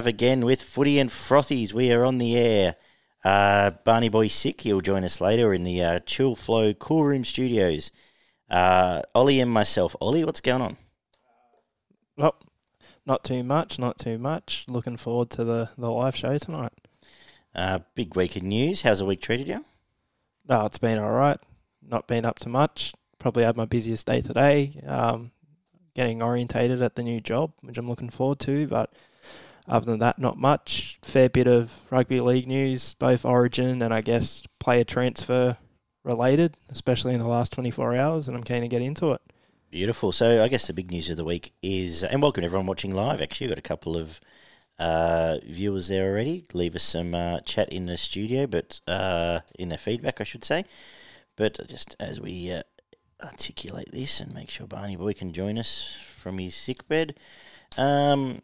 Live again with Footy and Frothies. We are on the air. Uh, Barney Boy Sick, he'll join us later in the uh, Chill Flow Cool Room Studios. Uh, Ollie and myself. Ollie, what's going on? Well, not too much, not too much. Looking forward to the, the live show tonight. Uh, big week of news. How's the week treated you? No, it's been all right. Not been up to much. Probably had my busiest day today. Um, getting orientated at the new job, which I'm looking forward to. But other than that, not much. Fair bit of rugby league news, both Origin and I guess player transfer related, especially in the last 24 hours, and I'm keen to get into it. Beautiful. So I guess the big news of the week is, and welcome everyone watching live. Actually, we've got a couple of uh, viewers there already. Leave us some uh, chat in the studio, but uh, in the feedback, I should say. But just as we uh, articulate this and make sure Barney Boy can join us from his sick bed. Um,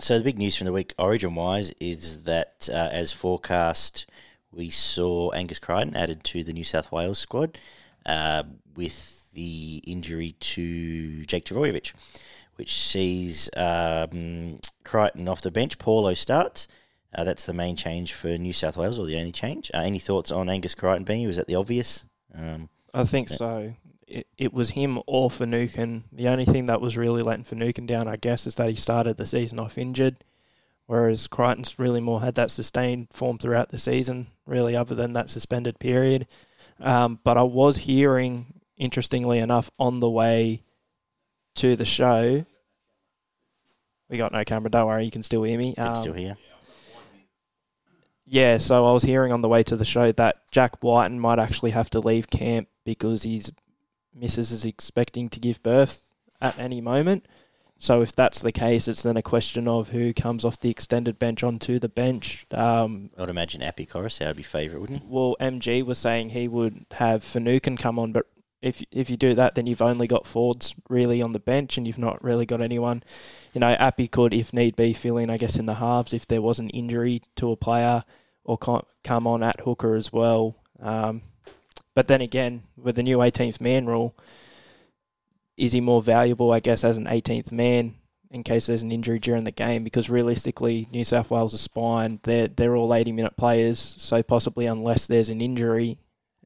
so the big news from the week, origin wise, is that uh, as forecast, we saw Angus Crichton added to the New South Wales squad uh, with the injury to Jake Trbojevic, which sees um, Crichton off the bench. Paulo starts. Uh, that's the main change for New South Wales, or the only change. Uh, any thoughts on Angus Crichton being? Was that the obvious? Um, I think so. It, it was him or Finucane. The only thing that was really letting Finucane down, I guess, is that he started the season off injured, whereas Crichton's really more had that sustained form throughout the season, really, other than that suspended period. Um, but I was hearing, interestingly enough, on the way to the show. We got no camera, don't worry, you can still hear me. um, still here. yeah, so I was hearing on the way to the show that Jack Wighton might actually have to leave camp because his missus is expecting to give birth at any moment. So if that's the case, it's then a question of who comes off the extended bench onto the bench. Um, I'd imagine Api Koroisau would be favourite, wouldn't he? well, MG was saying he would have Finucane come on, but if if you do that, then you've only got Fords really on the bench, and you've not really got anyone. You know, Api could, if need be, fill in, I guess, in the halves if there was an injury to a player, or come on at hooker as well. Um, but then again, with the new 18th man rule, is he more valuable, I guess, as an 18th man in case there's an injury during the game? Because realistically, New South Wales' spine, they're, they're all 80 minute players, so possibly unless there's an injury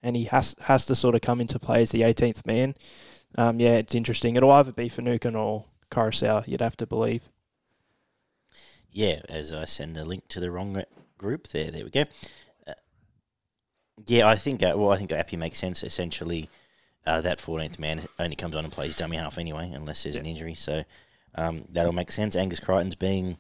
and he has has to sort of come into play as the 18th man, um, yeah, it's interesting. It'll either be Finucane or Koroisau, you'd have to believe. Yeah, as I send the link to the wrong group there. There we go. Yeah, I think. Uh, well, I think Api makes sense. Essentially, uh, that 14th man only comes on and plays dummy half anyway, unless there's an injury. So um, that'll make sense. Angus Crichton's being.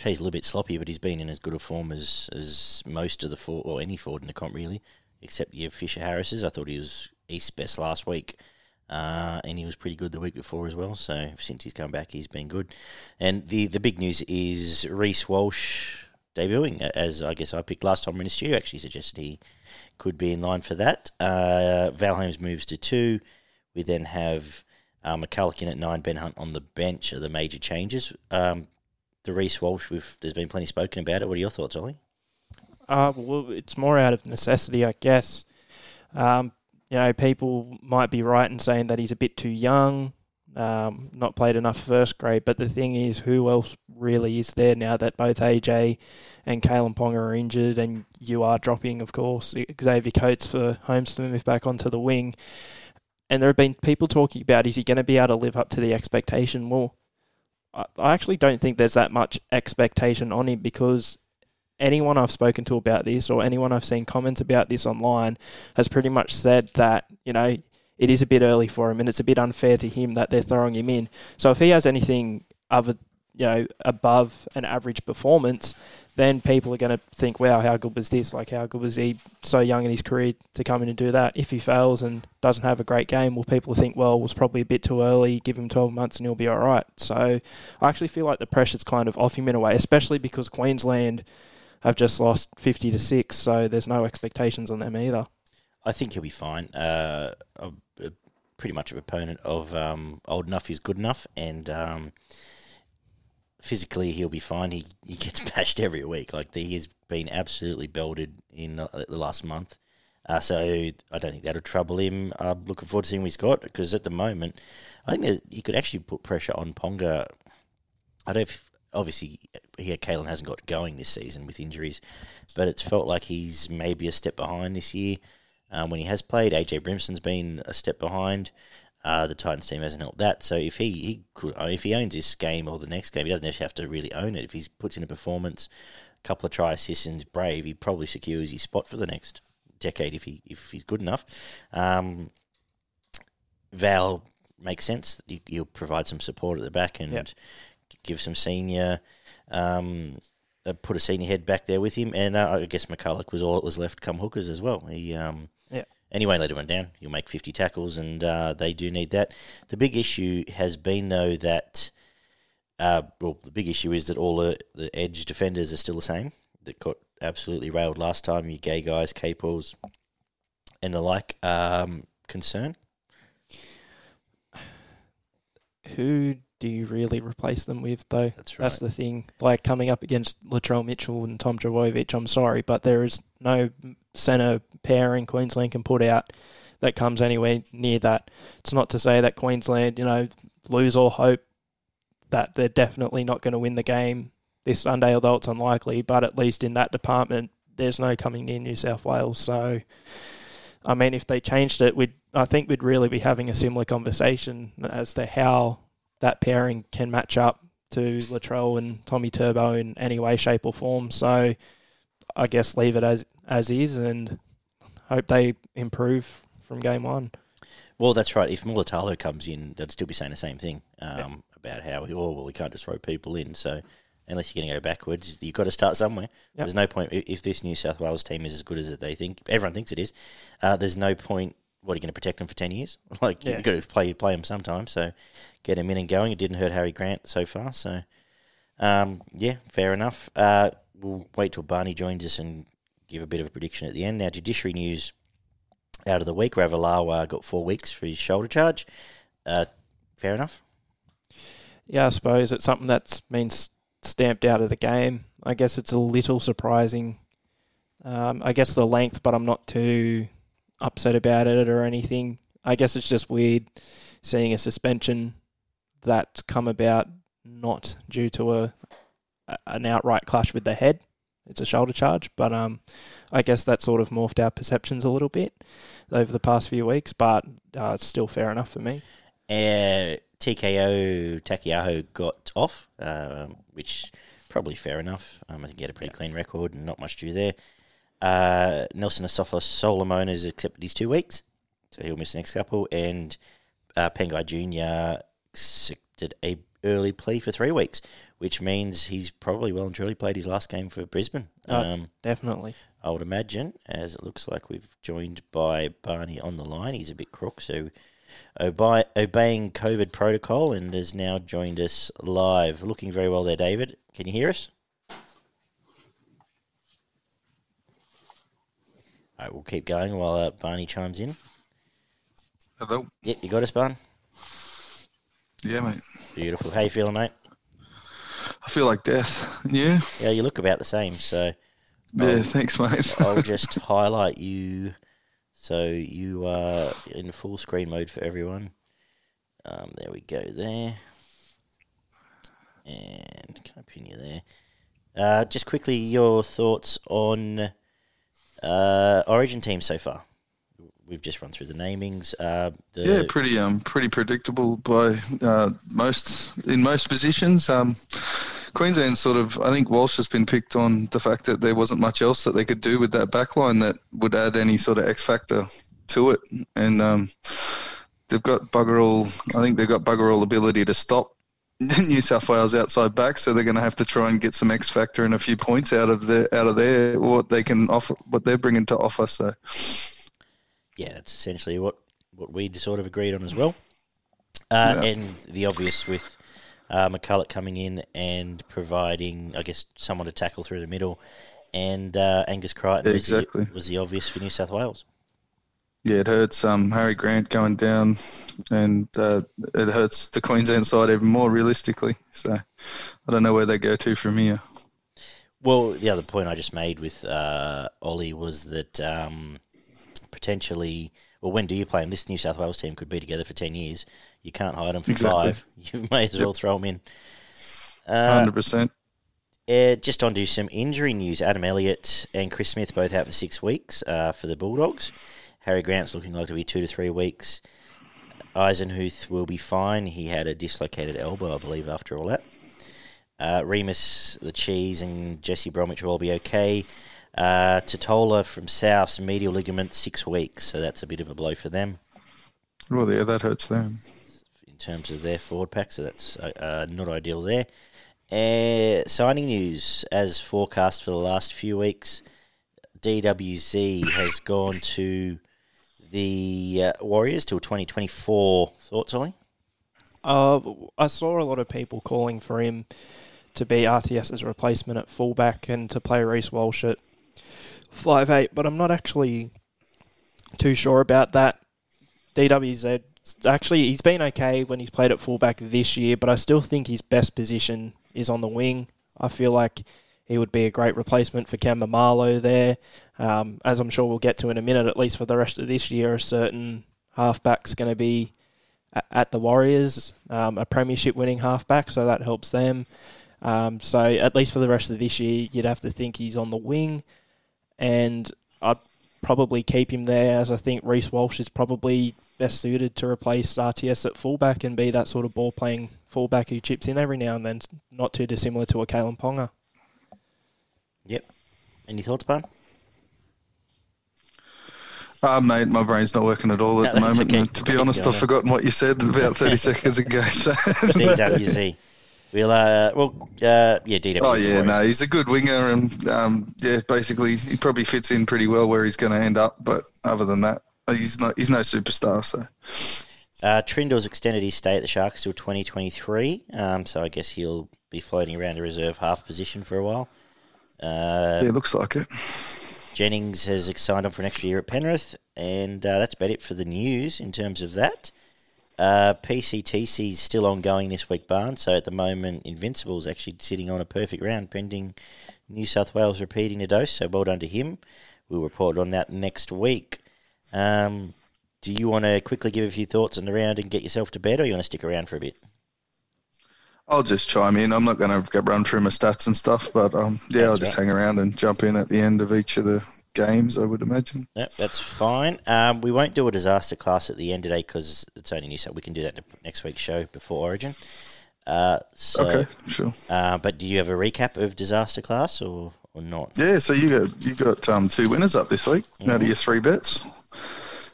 He's a little bit sloppy, but he's been in as good a form as as most of the four or any Ford in the comp really, except your Fisher Harris's. I thought he was East best last week. Uh, and he was pretty good the week before as well. So since he's come back, he's been good. And the the big news is Reece Walsh debuting, as I guess I picked last time in the studio. Actually, suggested he could be in line for that. Uh, Val Holmes moves to two. We then have uh, McCullough at nine, Ben Hunt on the bench are the major changes. Um, the Reece Walsh, there's been plenty spoken about it. What are your thoughts, Ollie? Uh, well, it's more out of necessity, I guess. Um, you know, people might be right in saying that he's a bit too young, um, not played enough first grade. But the thing is, who else really is there now that both AJ and Kalyn Ponga are injured, and you are dropping, of course, Xavier Coates for Holmes to move back onto the wing. And there have been people talking about is he going to be able to live up to the expectation? Well, I I actually don't think there's that much expectation on him because anyone I've spoken to about this or anyone I've seen comments about this online has pretty much said that, you know, it is a bit early for him and it's a bit unfair to him that they're throwing him in. So if he has anything other, you know, above an average performance, then people are going to think, wow, how good was this? Like, how good was he so young in his career to come in and do that? If he fails and doesn't have a great game, well, people think, well, it was probably a bit too early. Give him 12 months and he'll be all right. So I actually feel like the pressure's kind of off him in a way, especially because Queensland have just lost 50 to 6, so there's no expectations on them either. I think he'll be fine. Uh, pretty much a proponent of um, old enough is good enough, and um, physically he'll be fine. He he gets bashed every week. Like he has been absolutely belted in the, the last month. Uh, so I don't think that'll trouble him. I'm looking forward to seeing what he's got because at the moment, I think he could actually put pressure on Ponga. I don't. if- obviously, he Kalyn hasn't got going this season with injuries, but it's felt like he's maybe a step behind this year. Um, when he has played, AJ Brimson's been a step behind. Uh, the Titans team hasn't helped that. So if he, he could, uh, if he owns this game or the next game, he doesn't actually have to really own it. If he puts in a performance, a couple of try assists and brave, he probably secures his spot for the next decade if he if he's good enough. Um, Val makes sense. He'll provide some support at the back and Yep. give some senior. Um, uh, put a senior head back there with him, and uh, I guess McCullough was all that was left. Come hookers as well. He um, Anyway, let him down. You'll make fifty tackles, and uh, they do need that. The big issue has been though that, uh, well, the big issue is that all the, the edge defenders are still the same. That got absolutely railed last time. You gay guys, Capewells, and the like. Um, concern. Who do you really replace them with, though? That's right. That's the thing. Like coming up against Latrell Mitchell and Tom Trbojevic, I'm sorry, but there is no centre pairing Queensland can put out that comes anywhere near that. It's not to say that Queensland, you know, lose all hope that they're definitely not going to win the game this Sunday, although it's unlikely, but at least in that department, there's no coming near New South Wales. So, I mean, if they changed it, we'd I think we'd really be having a similar conversation as to how that pairing can match up to Latrell and Tommy Turbo in any way, shape, or form. So I guess leave it as as is and hope they improve from game one. Well, that's right. If Mulitalo comes in, they'd still be saying the same thing um, Yeah. about how, oh, well, we can't just throw people in. So unless you're going to go backwards, you've got to start somewhere. Yep. There's no point, if this New South Wales team is as good as they think, everyone thinks it is, uh, there's no point, what, are you going to protect them for 10 years? like, Yeah. you've got to play, play them sometime. So get them in and going. It didn't hurt Harry Grant so far. So, um, yeah, fair enough. Uh, we'll wait till Barney joins us and give a bit of a prediction at the end. Now, judiciary news out of the week. Ravalawa got four weeks for his shoulder charge. Uh, fair enough. Yeah, I suppose it's something that's been stamped out of the game. I guess it's a little surprising. Um, I guess the length, but I'm not too upset about it or anything. I guess it's just weird seeing a suspension that's come about not due to a, a an outright clash with the head. It's a shoulder charge, but um, I guess that sort of morphed our perceptions a little bit over the past few weeks. But uh, it's still fair enough for me. Uh, TKO Takiaho got off, um, which probably fair enough. Um, I think he had a pretty clean record and not much due there. Uh, Nelson Asofa Solomon has accepted his two weeks, so he'll miss the next couple. And uh, Pangai Jr. accepted a early plea for three weeks, which means he's probably well and truly played his last game for Brisbane. Uh, Um, Definitely. I would imagine, as it looks like we've joined by Barney on the line. He's a bit crook, so obe- obeying COVID protocol and has now joined us live. Looking very well there, David. Can you hear us? All right, we'll keep going while uh, Barney chimes in. Hello. Yep, you got us, Barn. Yeah, mate. Beautiful. How you feeling, mate? I feel like death. Yeah. Yeah, you look about the same. So Yeah. Oh. Thanks, mate. I'll just highlight you so you are in full screen mode for everyone. Um, there we go there. And can I pin you there? Uh, just quickly, your thoughts on uh, Origin team so far. We've just run through the namings. Uh, the, yeah, pretty um, pretty predictable by uh, most in most positions. Um, Queensland sort of, I think Walsh has been picked on the fact that there wasn't much else that they could do with that backline that would add any sort of X factor to it, and um, they've got bugger all. I think they've got bugger all ability to stop New South Wales outside back, so they're going to have to try and get some X factor and a few points out of their out of their what they can offer, what they're bringing to offer. So. yeah, that's essentially what, what we sort of agreed on as well. Uh, Yeah. And the obvious with uh, McCullough coming in and providing, I guess, someone to tackle through the middle, and uh, Angus Crichton was, Exactly. the, was the obvious for New South Wales. Yeah, it hurts um, Harry Grant going down, and uh, it hurts the Queensland side even more realistically. So I don't know where they go to from here. Well, the other point I just made with uh, Ollie was that um, potentially, well, when do you play him? This New South Wales team could be together for 10 years. You can't hide them for Exactly. five. You may as well throw them in. Uh, 100%. Uh, just on to some injury news. Adam Elliott and Chris Smith both out for six weeks uh, for the Bulldogs. Harry Grant's looking like to be two to three weeks. Eisenhuth will be fine. He had a dislocated elbow, I believe, after all that. Uh, Remus, the Cheese, and Jesse Bromwich will all be okay. Uh, Tatola from South, medial ligament, six weeks, so that's a bit of a blow for them Well, yeah, that hurts them. in terms of their forward pack, so that's uh, uh, not ideal there. Uh, signing news, as forecast for the last few weeks, DWZ has gone to the uh, Warriors till 2024. Thoughts, Ollie? Uh, I saw a lot of people calling for him to be RTS's replacement at fullback and to play Reece Walsh at five eight, but I'm not actually too sure about that. DWZ actually he's been okay when he's played at fullback this year, but I still think his best position is on the wing. I feel like he would be a great replacement for Ken Maumalo there. Um, as I'm sure we'll get to in a minute, at least for the rest of this year, a certain halfback's going to be a- at the Warriors, um, a premiership winning halfback, so that helps them. Um, so at least for the rest of this year, you'd have to think he's on the wing, and I'd probably keep him there as I think Reece Walsh is probably best suited to replace RTS at fullback and be that sort of ball playing fullback who chips in every now and then, not too dissimilar to a Kalyn Ponga. Yep. Any thoughts, Barn? Uh, mate, my brain's not working at all at No, the moment. okay. To be Keep honest, going. I've forgotten what you said about 30 seconds ago. So. DWZ. We'll, uh, well, uh, yeah, DWZ. Oh yeah, no, he's a good winger, and um, yeah, basically he probably fits in pretty well where he's going to end up. But other than that, he's not he's no superstar. So Uh, Trindall's extended his stay at the Sharks till 2023, um, so I guess he'll be floating around a reserve half position for a while. Uh, yeah, it looks like it. Jennings has signed on for an extra year at Penrith, and uh, that's about it for the news in terms of that. Uh, PCTC is still ongoing this week, Barn. So at the moment, Invincible's actually sitting on a perfect round, pending New South Wales repeating a dose. So well done to him. We'll report on that next week. Um, do you want to quickly give a few thoughts on the round and get yourself to bed, or you want to stick around for a bit? I'll just chime in. I'm not going to run through my stats and stuff, but um, yeah, I'll just right. hang around and jump in at the end of each of the games. I would imagine. No, that's fine. Um, we won't do a disaster class at the end today because it's only New South. We can do that next week's show before Origin. Uh, so, Okay, sure. Uh, but do you have a recap of disaster class or, or not? Yeah, so you got you got um, two winners up this week out of Mhm. your three bets.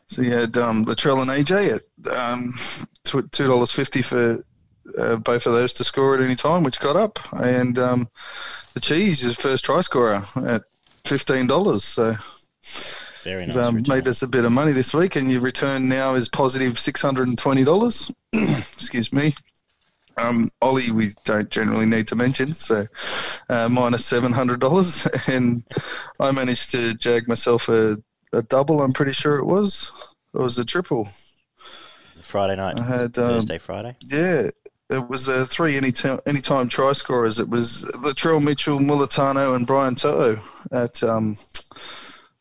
So you had um, Latrell and AJ at um, two dollars fifty for uh, both of those to score at any time, which got up, and um, the cheese is first try scorer at fifteen dollars. So Very nice. um, made us a bit of money this week, and your return now is positive six hundred and twenty dollars. Excuse me. Um, Ollie, we don't generally need to mention, so uh, minus seven hundred dollars, and I managed to jag myself a, a double. I'm pretty sure it was. It was a triple. Friday night, I had um, Thursday, Friday. yeah, it was uh, three any anytime try scorers. It was Latrell Mitchell, Mulitalo, and Brian To'o at um,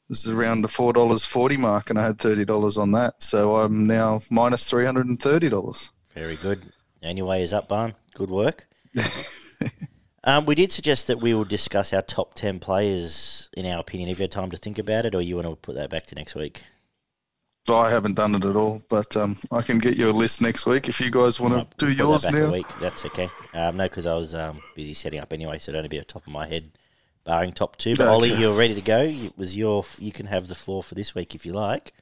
this is around the four dollars forty mark, and I had thirty dollars on that. So I'm now minus three hundred and thirty dollars. Very good. Anyway, is up, Barn. Good work. um, we did suggest that we will discuss our top 10 players, in our opinion. Have you had time to think about it, or you want to put that back to next week? I haven't done it at all, but um, I can get you a list next week if you guys want to do put yours that back now. a week. That's okay. Um, no, because I was um, busy setting up anyway, so don't be off the top of my head, barring top two. But Okay. Ollie, you're ready to go. It was your. You can have the floor for this week if you like,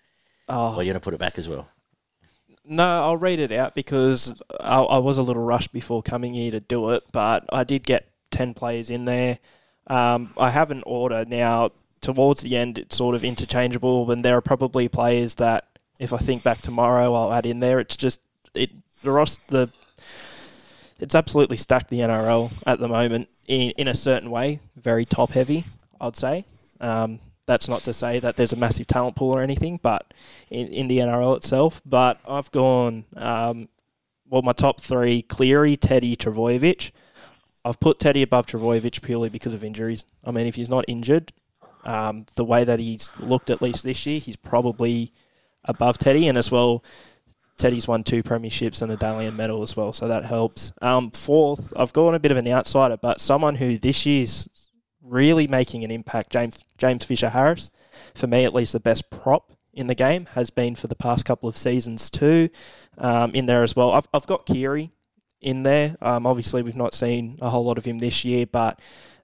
Oh, or you're gonna put it back as well. No, I'll read it out because I, I was a little rushed before coming here to do it, but I did get 10 players in there. Um, I have an order now. Towards the end, it's sort of interchangeable, and there are probably players that, if I think back tomorrow, I'll add in there. It's just it the roster, the it's absolutely stacked the NRL at the moment in in a certain way, very top heavy, I'd say. Um, that's not to say that there's a massive talent pool or anything, but in, in the NRL itself. But I've gone, um, well, my top three Cleary, Teddy, Trbojevic. I've put Teddy above Trbojevic purely because of injuries. I mean, if he's not injured, um, the way that he's looked at least this year, he's probably above Teddy. And as well, Teddy's won two premierships and a Dally M medal as well, so that helps. Um, fourth, I've gone a bit of an outsider, but someone who this year's really making an impact, James James Fisher Harris, for me at least, the best prop in the game has been for the past couple of seasons too. Um, in there as well, I've I've got Keary in there. Um, obviously, we've not seen a whole lot of him this year, but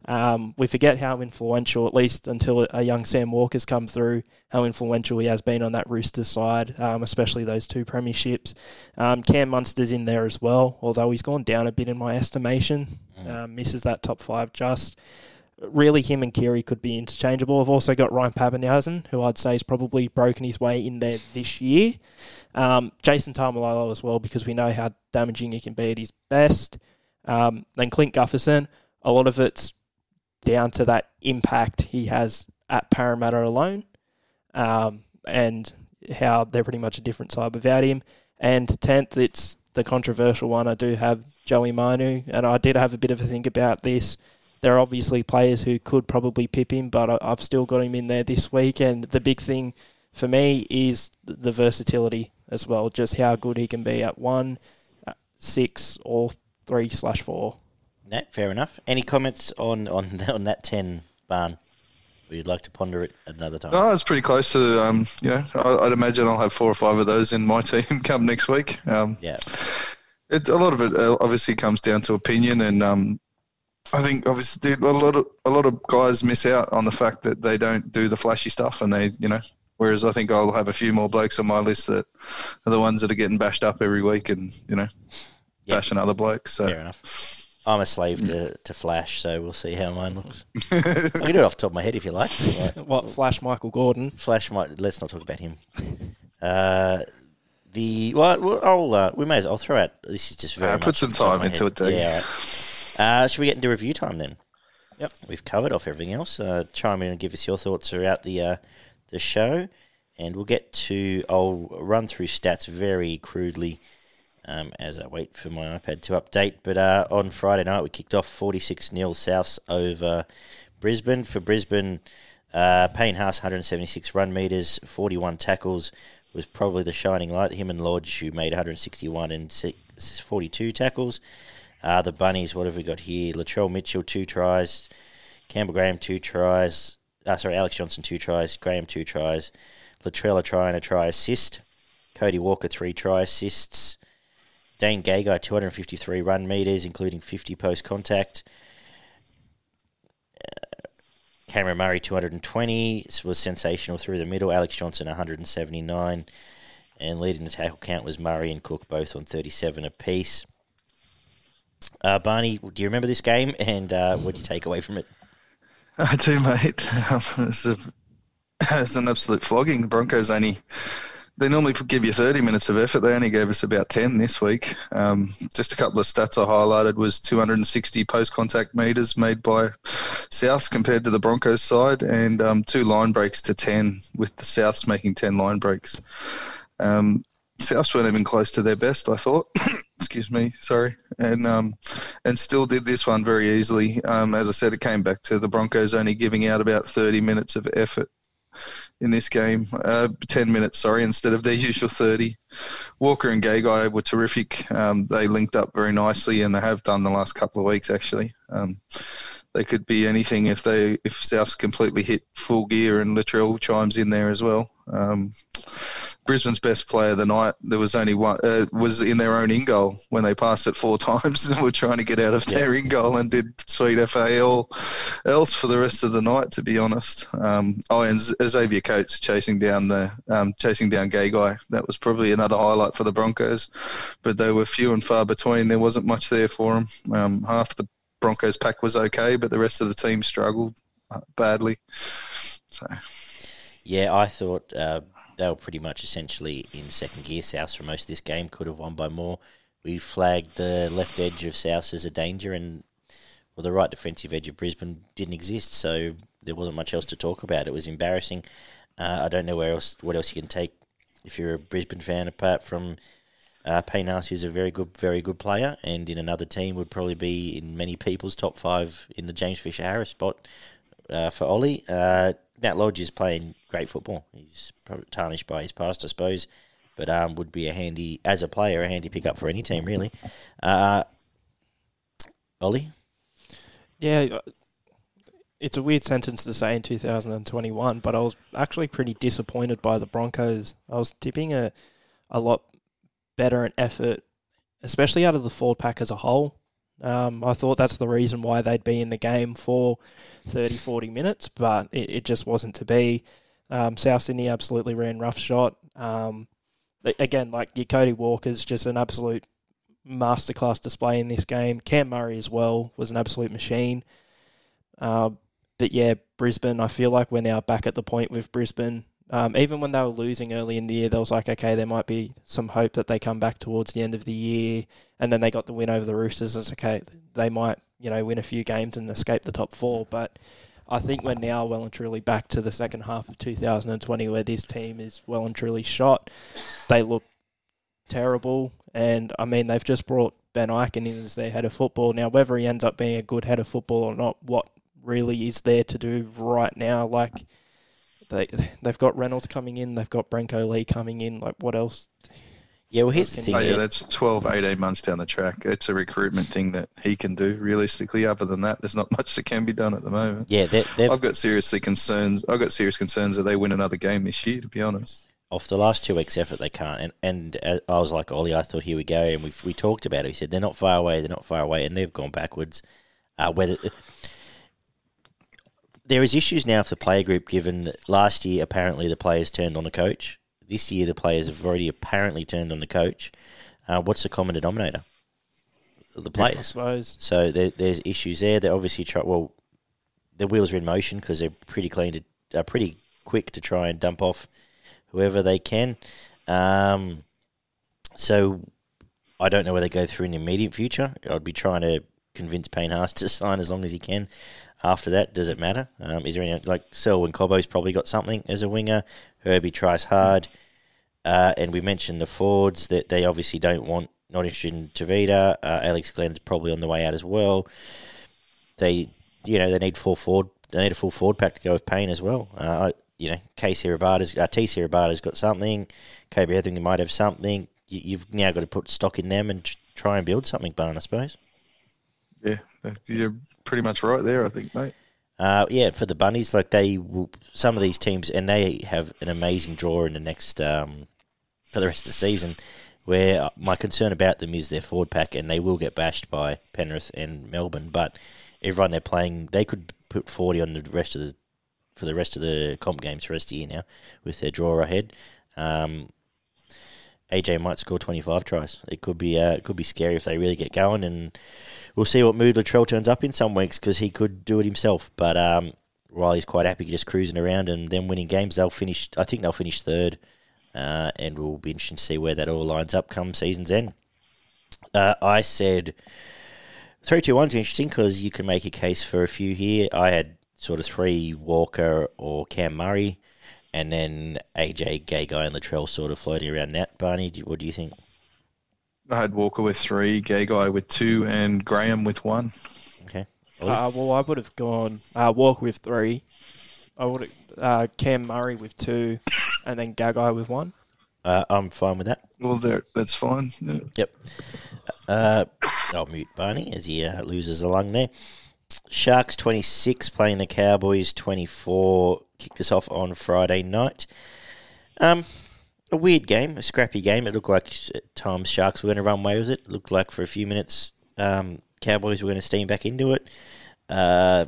um, we forget how influential, at least until a young Sam Walker's come through, how influential he has been on that Roosters side, um, especially those two premierships. Um, Cam Munster's in there as well, although he's gone down a bit in my estimation. Mm. Um, misses that top five just. Really, him and Keary could be interchangeable. I've also got Ryan Papenhuyzen, who I'd say has probably broken his way in there this year. Um, Jason Taumalolo as well, because we know how damaging he can be at his best. Um, then Clint Gutherson, a lot of it's down to that impact he has at Parramatta alone, um, and how they're pretty much a different side without him. And tenth, it's the controversial one. I do have Joey Manu, and I did have a bit of a think about this. There are obviously players who could probably pip him, but I've still got him in there this week. And the big thing for me is the versatility as well, just how good he can be at one, six, or three slash four. No, fair enough. Any comments on on on that ten barn? We'd like to ponder it another time. Oh, it's pretty close to. Um, you know, I, would imagine I'll have four or five of those in my team come next week. Um, yeah. It, a lot of it uh, obviously comes down to opinion, and um, I think obviously a lot of a lot of guys miss out on the fact that they don't do the flashy stuff, and they, you know, Whereas I think I'll have a few more blokes on my list that are the ones that are getting bashed up every week, and you know, yep. bashing other blokes. So. Fair enough. I'm a slave to, to Flash, so we'll see how mine looks. I can do it off the top of my head if you like. like what Flash Michael Gordon? Flash might. Let's not talk about him. Uh, the well, I'll uh, we may as well I'll throw out. This is just very. Uh, put some time into head. it. Yeah. Right. Uh, should we get into review time then? Yep. We've covered off everything else. Uh, chime in and give us your thoughts throughout the uh, the show, and we'll get to. I'll run through stats very crudely um, as I wait for my iPad to update. But uh, on Friday night, we kicked off 46 0 Souths over Brisbane. For Brisbane, uh, Payne Haas, 176 run meters, 41 tackles, was probably the shining light. Him and Lodge, who made 161 and 42 tackles. Uh, the Bunnies, what have we got here? Latrell Mitchell, two tries. Campbell Graham, two tries. Uh, sorry, Alex Johnson, two tries. Graham, two tries. Latrell, a try and a try assist. Cody Walker, three try assists. Dane Gagai, 253 run meters, including 50 post contact. Uh, Cameron Murray, 220, was sensational through the middle. Alex Johnson, 179. And leading the tackle count was Murray and Cook, both on 37 apiece. Uh, Barney, do you remember this game and uh, what did you take away from it? I do, mate. It's, a, it's an absolute flogging. The Broncos only they normally give you 30 minutes of effort. They only gave us about 10 this week. Um, just a couple of stats I highlighted was 260 post-contact meters made by Souths compared to the Broncos side, and um, two line breaks to 10, with the Souths making 10 line breaks. Um, Souths weren't even close to their best, I thought. Excuse me, sorry, and um, and still did this one very easily. Um, as I said, it came back to the Broncos only giving out about 30 minutes of effort in this game. Uh, 10 minutes, sorry, instead of their usual 30. Walker and Gagai were terrific. Um, they linked up very nicely, and they have done the last couple of weeks, actually. Um, they could be anything if they if Souths completely hit full gear and Latrell chimes in there as well. Um, Brisbane's best player of the night. There was only one. Uh, was in their own in goal when they passed it four times and were trying to get out of yeah. their in goal and did sweet FAL else for the rest of the night. To be honest. Um, oh, and Xavier Coates chasing down the um, chasing down Gagai. That was probably another highlight for the Broncos, but they were few and far between. There wasn't much there for them. Um, half the Broncos pack was okay, but the rest of the team struggled uh, badly. So. Yeah, I thought uh, they were pretty much essentially in second gear. South for most of this game could have won by more. We flagged the left edge of South as a danger, and well, the right defensive edge of Brisbane didn't exist, so there wasn't much else to talk about. It was embarrassing. Uh, I don't know where else, what else you can take if you're a Brisbane fan, apart from uh, Payne who's a very good, very good player, and in another team would probably be in many people's top five in the James Fisher Harris spot uh, for Ollie. Uh, Matt Lodge is playing great football. He's tarnished by his past, I suppose. but um, would be a handy as a player, a handy pickup for any team really. Uh, Ollie, Yeah, uh, it's a weird sentence to say in 2021, but I was actually pretty disappointed by the Broncos. I was tipping a, a lot better in effort, especially out of the forward pack as a whole. Um, I thought that's the reason why they'd be in the game for 30, 40 minutes, but it, it just wasn't to be. Um, South Sydney absolutely ran rough shot. Um, again, like your Cody Walker's just an absolute masterclass display in this game. Cam Murray as well was an absolute machine. Uh, but yeah, Brisbane, I feel like we're now back at the point with Brisbane. Um, even when they were losing early in the year, there was like, okay, there might be some hope that they come back towards the end of the year. And then they got the win over the Roosters. It's okay, they might, you know, win a few games and escape the top four. But I think we're now well and truly back to the second half of 2020 where this team is well and truly shot. They look terrible. And I mean, they've just brought Ben Ikin in as their head of football. Now, whether he ends up being a good head of football or not, what really is there to do right now? Like, they they've got Reynolds coming in, they've got Brenko Lee coming in. Like, what else? Yeah. Well, here's the thing. Oh, yeah, yeah. that's 12, 18 months down the track. It's a recruitment thing that he can do. Realistically, other than that, there's not much that can be done at the moment. Yeah, they, they've I've got seriously concerns. I've got serious concerns that they win another game this year. To be honest, off the last two weeks' effort, they can't. And and uh, I was like Ollie, I thought here we go, and we we talked about it. He said they're not far away, they're not far away, and they've gone backwards. Uh, whether there is issues now for the player group, given that last year apparently the players turned on the coach. This year the players have already apparently turned on the coach. Uh, what's the common denominator? The players. I suppose. So there, there's issues there. They're obviously try well, the wheels are in motion because they're pretty clean to, uh, pretty quick to try and dump off whoever they can. Um, so I don't know where they go through in the immediate future. I'd be trying to convince Payne Haas to sign as long as he can. After that, does it matter? Um, is there any like Selwyn Cobbo's probably got something as a winger? Herbie tries hard, uh, and we mentioned the Fords that they obviously don't want. Not interested in Tavita. Uh, Alex Glenn's probably on the way out as well. They, you know, they need full forward. They need a full forward pack to go with Payne as well. Uh, you know, Casey Rabada's, uh, TC Robati's got something. Kobe Hetherington might have something. You, you've now got to put stock in them and tr- try and build something, Barn, I suppose. yeah, you're pretty much right there. I think, mate. Uh, yeah, for the bunnies, like they, will, some of these teams, and they have an amazing draw in the next um, for the rest of the season. Where my concern about them is their forward pack, and they will get bashed by Penrith and Melbourne. But everyone they're playing, they could put forty on the rest of the for the rest of the comp games for the rest of the year now with their draw ahead. Um, AJ might score twenty five tries. It could be uh, it could be scary if they really get going, and we'll see what mood Latrell turns up in some weeks because he could do it himself. But um, while he's quite happy just cruising around and then winning games, they'll finish. I think they'll finish third, uh, and we'll be interested to see where that all lines up come season's end. Uh, I said three two one's interesting because you can make a case for a few here. I had sort of three Walker or Cam Murray, and then AJ Gagai and Latrell sort of floating around that. Barney, what do you think? I had Walker with three, Gagai with two, and Graham with one. Okay. Ollie? Uh, well, I would have gone uh, Walker with three. I would have uh, Cam Murray with two, and then Gagai with one. Uh, I'm fine with that. Well, there, that's fine. Yeah. Yep. Uh, I'll mute Barney as he uh, loses a lung there. Sharks 26 playing the Cowboys 24. Kicked us off on Friday night. Um, a weird game, a scrappy game. It looked like at times Sharks were going to run away with it. it looked like for a few minutes um, Cowboys were going to steam back into it. Uh,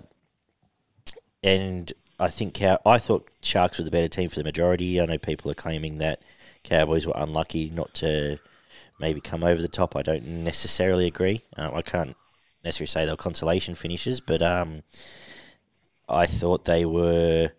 and I think Cow- I thought Sharks were the better team for the majority. I know people are claiming that Cowboys were unlucky not to maybe come over the top. I don't necessarily agree. Um, I can't necessarily say they were consolation finishes, but um, I thought they were.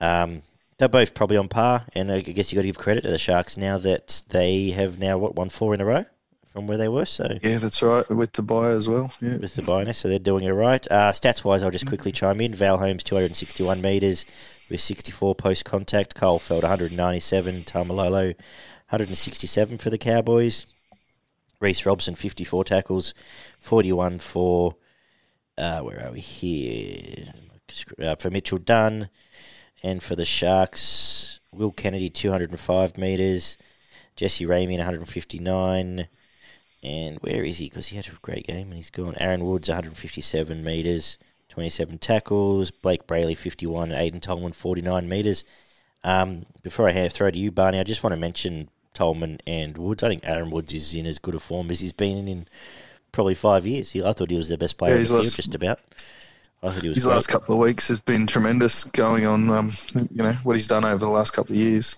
Um, they're both probably on par, and I guess you got to give credit to the Sharks now that they have now what won four in a row from where they were. So yeah, that's right. With the buy as well. Yeah. with the bonus, so they're doing it right. Uh, stats wise, I'll just quickly chime in. Val Holmes, 261 metres with 64 post contact. Kyle Feldt, 197. Taumalolo, 167 for the Cowboys. Reece Robson, 54 tackles, 41 for, uh, where are we here? Uh, for Mitchell Dunn. And for the Sharks, Will Kennedy, 205 metres. Jesse Ramien, 159. And where is he? Because he had a great game and he's gone. Aaron Woods, 157 metres, 27 tackles. Blayke Brailey, 51. Aiden Tolman, 49 metres. Um, before I hand, throw to you, Barney, I just want to mention Tolman and Woods. I think Aaron Woods is in as good a form as he's been in probably five years. He, I thought he was the best player Yeah, in the field, just about. I thought he was His great. last couple of weeks has been tremendous, going on, um, you know, what he's done over the last couple of years.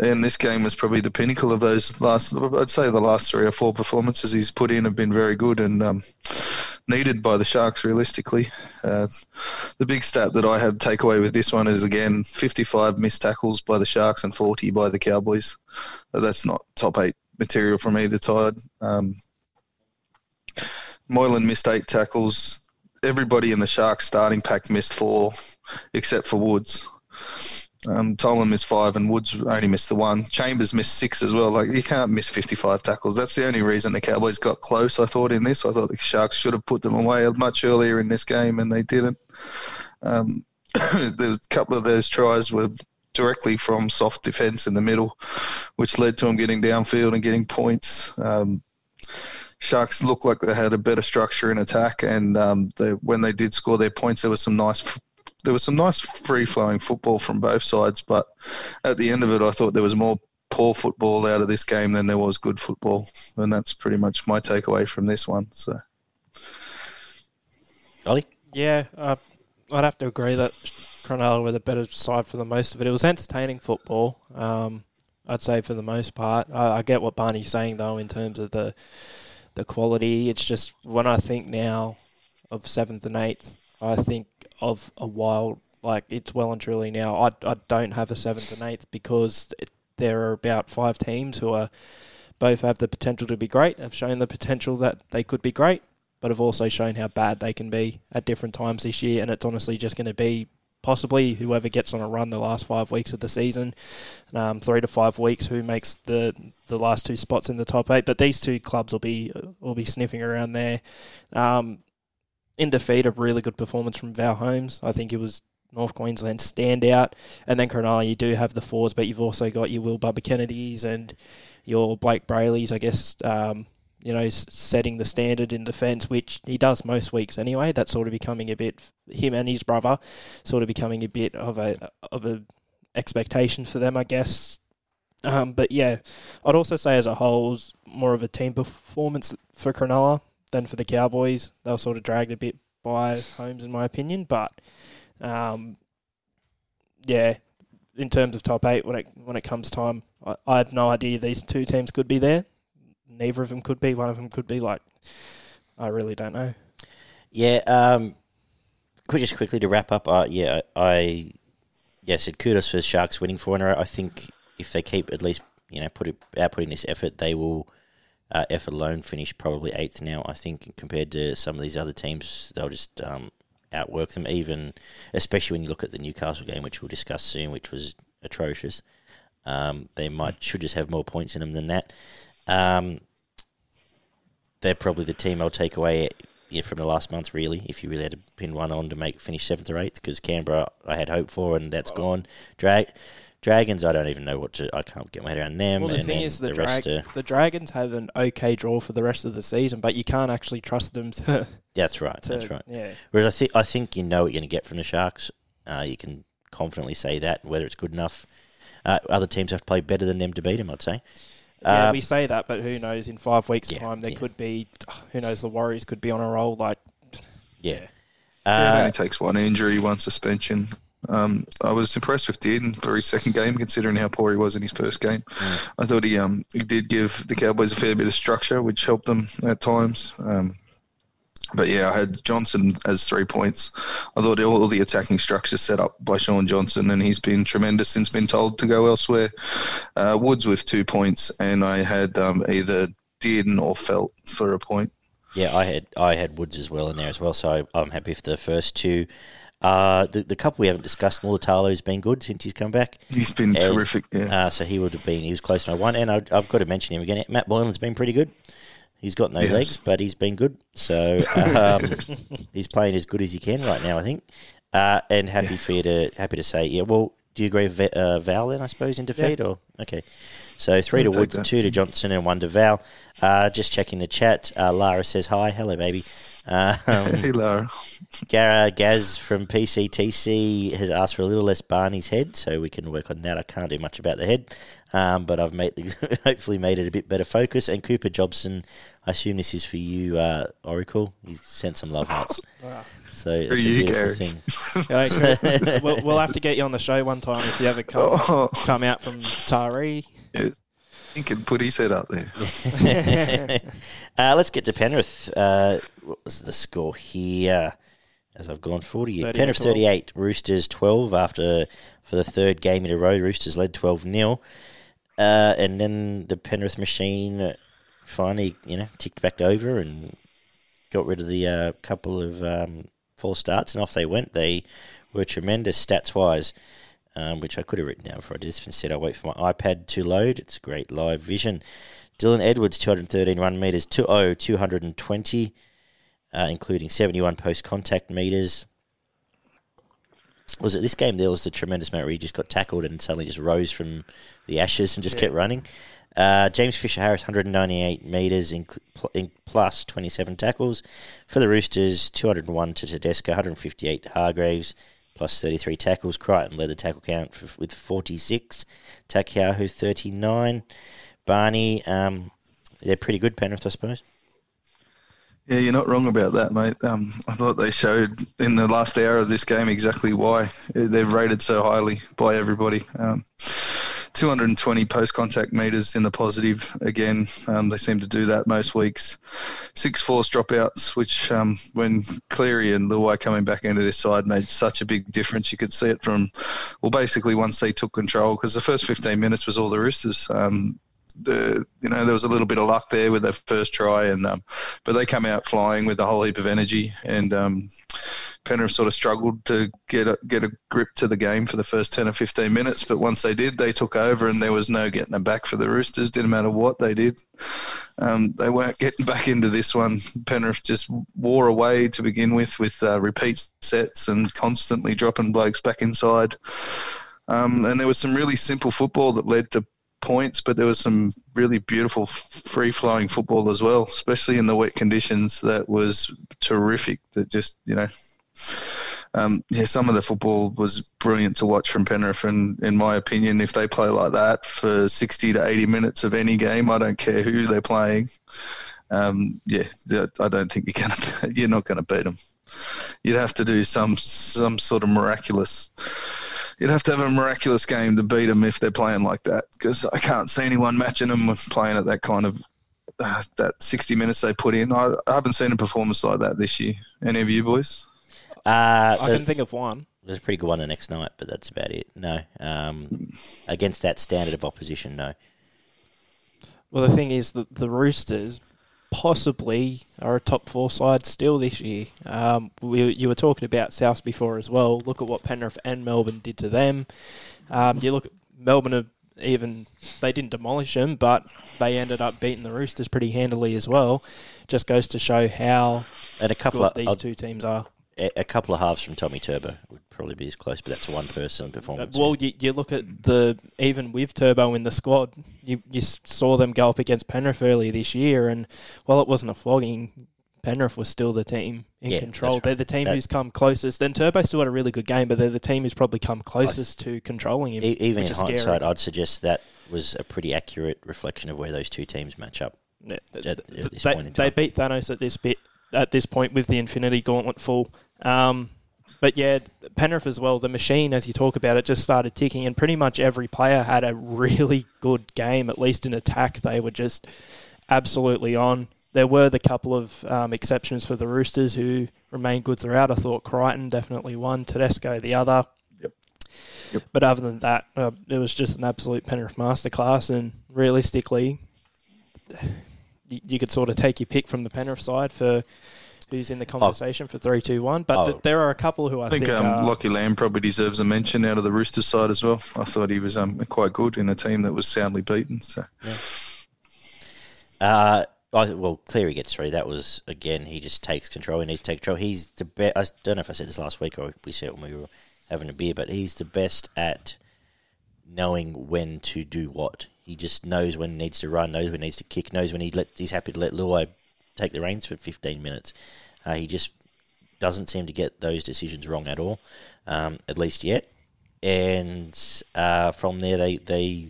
And this game was probably the pinnacle of those last, I'd say the last three or four performances he's put in have been very good and um, needed by the Sharks realistically. Uh, the big stat that I had to take away with this one is again 55 missed tackles by the Sharks and 40 by the Cowboys. Uh, that's not top eight material from either side. Um, Moylan missed eight tackles. Everybody in the Sharks starting pack missed four, except for Woods. Um, missed five, and Woods only missed the one. Chambers missed six as well. Like you can't miss 55 tackles. That's the only reason the Cowboys got close. I thought in this, I thought the Sharks should have put them away much earlier in this game, and they didn't. Um, a couple of those tries were directly from soft defence in the middle, which led to them getting downfield and getting points. Um, Sharks looked like they had a better structure in attack, and um, they, when they did score their points, there was some nice, there was some nice free flowing football from both sides. But at the end of it, I thought there was more poor football out of this game than there was good football, and that's pretty much my takeaway from this one. So Ollie? Yeah, uh, I'd have to agree that Cronulla were the better side for the most of it. It was entertaining football, um, I'd say for the most part. I, I get what Barney's saying though in terms of the the quality. It's just when I think now of seventh and eighth, I think of a wild like it's well and truly now. I I don't have a seventh and eighth because it, there are about five teams who are both have the potential to be great, have shown the potential that they could be great, but have also shown how bad they can be at different times this year. And it's honestly just going to be possibly whoever gets on a run the last five weeks of the season, um, three to five weeks, who makes the the last two spots in the top eight. But these two clubs will be will be sniffing around there. Um, in defeat, a really good performance from Val Holmes. I think it was North Queensland standout. And then Cronulla, you do have the fours, but you've also got your Will Bubba Kennedys and your Blayke Braileys, I guess, um, you know, setting the standard in defence, which he does most weeks anyway. That's sort of becoming a bit, him and his brother, sort of becoming a bit of a of a expectation for them, I guess. Um, but yeah, I'd also say as a whole, more of a team performance for Cronulla than for the Cowboys. They were sort of dragged a bit by Holmes, in my opinion. But um, yeah, in terms of top eight, when it when it comes time, I, I had no idea these two teams could be there. Neither of them could be. One of them could be. Like, I really don't know. Yeah, um, quick, just quickly to wrap up. Uh, yeah, I yeah said kudos for Sharks winning four in a row. I think if they keep at least you know put it outputting this effort, they will uh, effort alone finish probably eighth now. I think compared to some of these other teams, they'll just um, outwork them. Even especially when you look at the Newcastle game, which we'll discuss soon, which was atrocious. Um, they might should just have more points in them than that. Um, they're probably the team I'll take away yeah, from the last month, really, if you really had to pin one on to make finish seventh or eighth, because Canberra I had hope for, and that's gone. Drag, Dragons, I don't even know what to. I can't get my head around them. Well, the thing is, the, rest drag- the Dragons have an okay draw for the rest of the season, but you can't actually trust them to. that's right. to That's right. Yeah. Whereas I think I think you know what you're going to get from the Sharks. Uh, you can confidently say that whether it's good enough. Uh, other teams have to play better than them to beat them. I'd say. Yeah, Uh, we say that, but who knows? In five weeks' yeah, time, there yeah. could be. Who knows? The Warriors could be on a roll. Like, yeah. yeah. yeah, it Uh, only takes one injury, one suspension. Um, I was impressed with Dearden for his second game, considering how poor he was in his first game. I thought he um, he did give the Cowboys a fair bit of structure, which helped them at times. Um, but yeah, I had Johnson as three points. I thought all the attacking structure set up by Shaun Johnson, and he's been tremendous since been told to go elsewhere. Uh, Woods with two points, and I had um, either Dearden or Feldt for a point. Yeah, I had I had Woods as well in there as well, so I'm happy for the first two. Uh, the the couple we haven't discussed, Mulitalo's been good since he's come back. He's been And, terrific. Yeah. Uh, so he would have been he was close to my one, and I, I've got to mention him again. Matt Moylan's been pretty good. He's got no Yes. legs, but he's been good. So um, he's playing as good as he can right now, I think. Uh, and happy for you to happy to say, yeah. Well, do you agree with uh, Val then? I suppose in defeat or okay. So three to Woods, two to Johnson, and one to Val. Uh, just checking the chat. Uh, Lara says hi. Hello, baby. Um, Hey, Lara. Gara Gaz from PCTC has asked for a little less Barney's head, so we can work on that. I can't do much about the head, um, but I've made hopefully made it a bit better focus. And Cooper Jobson, I assume this is for you, uh, Oracle. He sent some love hearts, so it's a you, beautiful Gary. thing. Okay. we'll, we'll have to get you on the show one time if you ever come Oh, come out from Taree. yeah. He can put his head up there. uh, let's get to Penrith. Uh, what was the score here? As I've gone 40, 30 Penrith 12. 38, Roosters 12 after for the third game in a row. Roosters led 12 0. Uh, and then the Penrith machine finally, you know, ticked back over and got rid of the uh, couple of um, false starts, and off they went. They were tremendous stats wise, um, which I could have written down before I did this. Instead, I wait for my iPad to load. It's great live vision. Dylan Edwards, 213 run meters, 2 220, uh, including 71 post contact meters. Was it this game? There was the tremendous moment where he just got tackled and suddenly just rose from the ashes and just Yeah. kept running. Uh, James Fisher Harris, 198 metres in, in plus 27 tackles. For the Roosters, 201 to Tedesco, 158 to Hargraves, plus 33 tackles. Crichton led the tackle count for, with 46. Takiahu, 39. Barney, um, they're pretty good, Penrith, I suppose. Yeah, you're not wrong about that, mate. Um, I thought they showed in the last hour of this game exactly why they're rated so highly by everybody. Um, 220 post contact meters in the positive again. Um, they seem to do that most weeks. Six force dropouts, which um, when Cleary and Luai coming back into this side made such a big difference. You could see it from, well, basically once they took control, because the first 15 minutes was all the Roosters. Um, the you know there was a little bit of luck there with their first try and um, but they come out flying with a whole heap of energy and um, Penrith sort of struggled to get a, get a grip to the game for the first 10 or 15 minutes but once they did they took over and there was no getting them back for the Roosters. Didn't matter what they did um, they weren't getting back into this one. Penrith just wore away to begin with with uh, repeat sets and constantly dropping blokes back inside. Um, and there was some really simple football that led to points, but there was some really beautiful free flowing football as well, especially in the wet conditions. That was terrific. That just you know, um, yeah, some of the football was brilliant to watch from Penrith. And in my opinion, if they play like that for sixty to eighty minutes of any game, I don't care who they're playing. Um, yeah, I don't think you're gonna you're not gonna beat them. You'd have to do some some sort of miraculous you'd have to have a miraculous game to beat them if they're playing like that. Because I can't see anyone matching them with playing at that kind of uh, that 60 minutes they put in. I, I haven't seen a performance like that this year. Any of you boys? Uh, I the- can think of one. There's a pretty good one the next night, but that's about it. No, um, against that standard of opposition, no. Well, the thing is that the Roosters possibly are a top four side still this year. Um, we, you were talking about South before as well. Look at what Penrith and Melbourne did to them. Um, you look at Melbourne have even they didn't demolish them, but they ended up beating the Roosters pretty handily as well. Just goes to show how And a couple of these I'll- two teams are. a, a couple of halves from Tommy Turbo would probably be as close, but that's a one person Uh, performance. Well, you, you look at the even with Turbo in the squad, you you saw them go up against Penrith earlier this year, and while it wasn't a flogging, Penrith was still the team in Yeah, control. that's They're the team That- who's come closest. And Turbo still had a really good game, but they're the team who's probably come closest to controlling him. E- even in is scary. hindsight, I'd suggest that was a pretty accurate reflection of where those two teams match up. Yeah, at- th- at this they, point in they beat Thanos at this bit at this point with the Infinity Gauntlet full. Um, but yeah, Penrith as well. The machine, as you talk about it, just started ticking, and pretty much every player had a really good game. At least in attack, they were just absolutely on. There were the couple of um, exceptions for the Roosters who remained good throughout. I thought Crichton definitely one, Tedesco the other. Yep. Yep. But other than that, uh, it was just an absolute Penrith masterclass, and realistically, you, you could sort of take your pick from the Penrith side for who's in the conversation for three, two, one. But Oh. th- there are a couple who I, I think, think, um, are, Lockie Lam probably deserves a mention out of the Roosters side as well. I thought he was um, quite good in a team that was soundly beaten. So Uh, I, well, Cleary gets through. That was again. He just takes control. He needs to take control. He's the best. I don't know if I said this last week or we said it when we were having a beer, but he's the best at knowing when to do what. He he just knows when he needs to run, knows when he needs to kick, knows when he let, he's happy to let Luai take the reins for 15 minutes. Uh, he just doesn't seem to get those decisions wrong at all, um, at least yet. And uh, from there, they they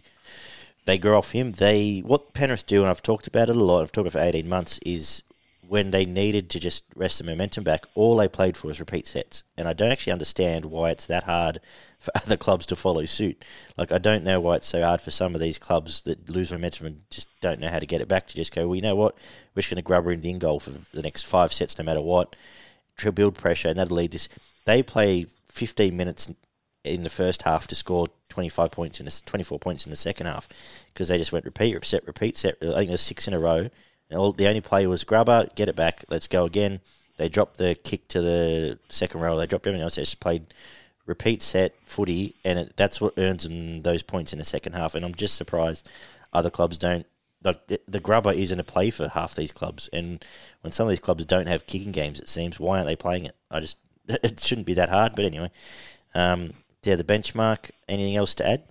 they grow off him. They what Penrith do, and I've talked about it a lot. I've talked about it for 18 months. Is when they needed to just rest the momentum back, all they played for was repeat sets. And I don't actually understand why it's that hard for other clubs to follow suit. Like, I don't know why it's so hard for some of these clubs that lose momentum and just don't know how to get it back to just go, well, you know what? We're just going to grab her in the in goal for the next five sets no matter what. To build pressure, and that'll lead this. They play 15 minutes in the first half to score 25 points in the, 24 points in the second half because they just went repeat, set, repeat, set. I think there's six in a row all, the only play was grubber, get it back, let's go again. They dropped the kick to the second row. They dropped everything else. They just played repeat set footy, and it, that's what earns them those points in the second half. And I'm just surprised other clubs don't. Like the grubber isn't a play for half these clubs, and when some of these clubs don't have kicking games, it seems why aren't they playing it? I just it shouldn't be that hard. But anyway, um, yeah, the benchmark. Anything else to add?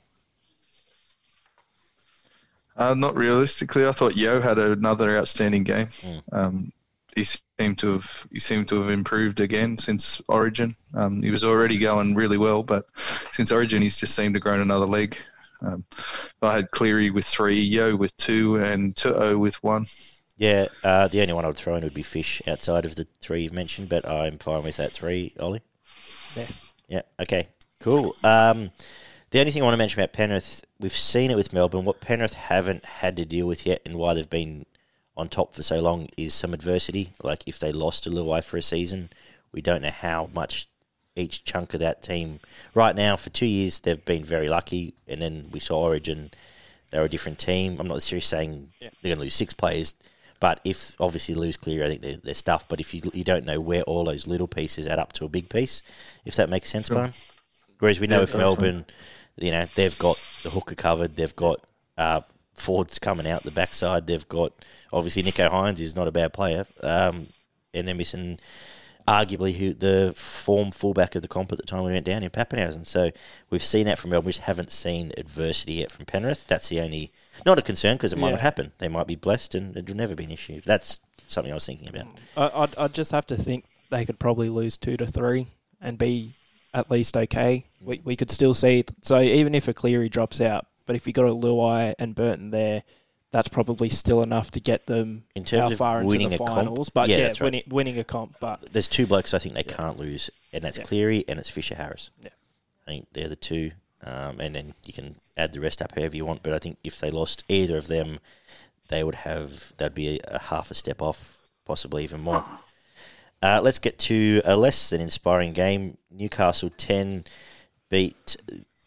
Uh, not realistically. I thought Yeo had another outstanding game. Mm. Um, he seemed to have he seemed to have improved again since Origin. Um, he was already going really well, but since Origin, he's just seemed to grow another leg. Um, I had Cleary with three, Yeo with two, and To'o with one. Yeah, uh, the only one I would throw in would be Fish outside of the three you've mentioned, but I'm fine with that three, Ollie. Yeah. Yeah. Okay. Cool. Um, the only thing I want to mention about Penrith, we've seen it with Melbourne. What Penrith haven't had to deal with yet, and why they've been on top for so long, is some adversity. Like if they lost to Luai for a season, we don't know how much each chunk of that team. Right now, for two years, they've been very lucky, and then we saw Origin. They're a different team. I'm not necessarily saying yeah. they're going to lose six players, but if obviously lose clear, I think they're, they're stuff. But if you you don't know where all those little pieces add up to a big piece, if that makes sense, sure. Whereas we know yeah, if Melbourne. You know, they've got the hooker covered. They've got uh, Ford's coming out the backside. They've got obviously Nicho Hynes is not a bad player, um, and they're missing arguably who the form fullback of the comp at the time we went down in Papenhuyzen. So we've seen that from Melbourne. We just haven't seen adversity yet from Penrith. That's the only not a concern because it might yeah. not happen. They might be blessed and it'll never be an issue. That's something I was thinking about. I, I'd, I'd just have to think they could probably lose two to three and be at least okay. We, we could still see. So even if a Cleary drops out, but if you got a Luai and Burton there, that's probably still enough to get them in terms how far of winning into the a finals. Comp, but yeah, yeah, right. winning, winning, a comp. But there's two blokes I think they yeah. can't lose, and that's yeah. Cleary and it's Fisher Harris. Yeah, I think they're the two, um, and then you can add the rest up however you want. But I think if they lost either of them, they would have that'd be a, a half a step off, possibly even more. Uh, let's get to a less than inspiring game. Newcastle 10 beat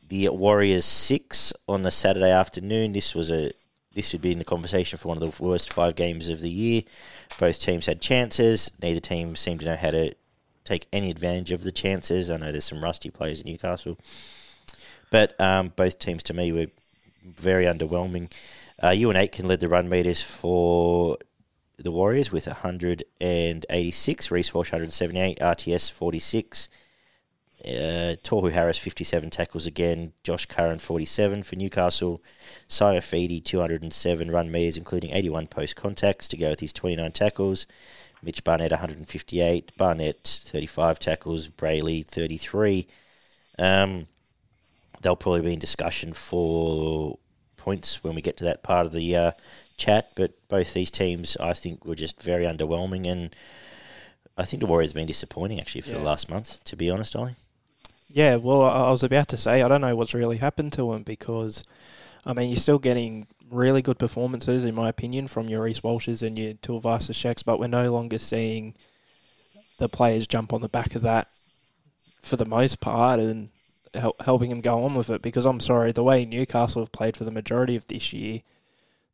the Warriors 6 on the Saturday afternoon. This was a this would be in the conversation for one of the worst five games of the year. Both teams had chances. Neither team seemed to know how to take any advantage of the chances. I know there's some rusty players at Newcastle. But um, both teams, to me, were very underwhelming. Uh, Euan Aitken led the run meters for the Warriors with 186, Reece Walsh 178, RTS 46. Uh, Tohu Harris 57 tackles again, Josh Curran 47 for Newcastle, Saifiti 207 run meters, including 81 post contacts to go with his 29 tackles. Mitch Barnett 158, Barnett 35 tackles, Brailey 33. Um, they'll probably be in discussion for points when we get to that part of the uh, chat, but both these teams, I think, were just very underwhelming, and I think the Warriors have been disappointing actually for yeah. the last month. To be honest, Ollie. Yeah, well, I was about to say I don't know what's really happened to them because, I mean, you're still getting really good performances, in my opinion, from your Reece Walshes and your Tuivasa-Shecks, but we're no longer seeing the players jump on the back of that for the most part and help, helping them go on with it. Because I'm sorry, the way Newcastle have played for the majority of this year,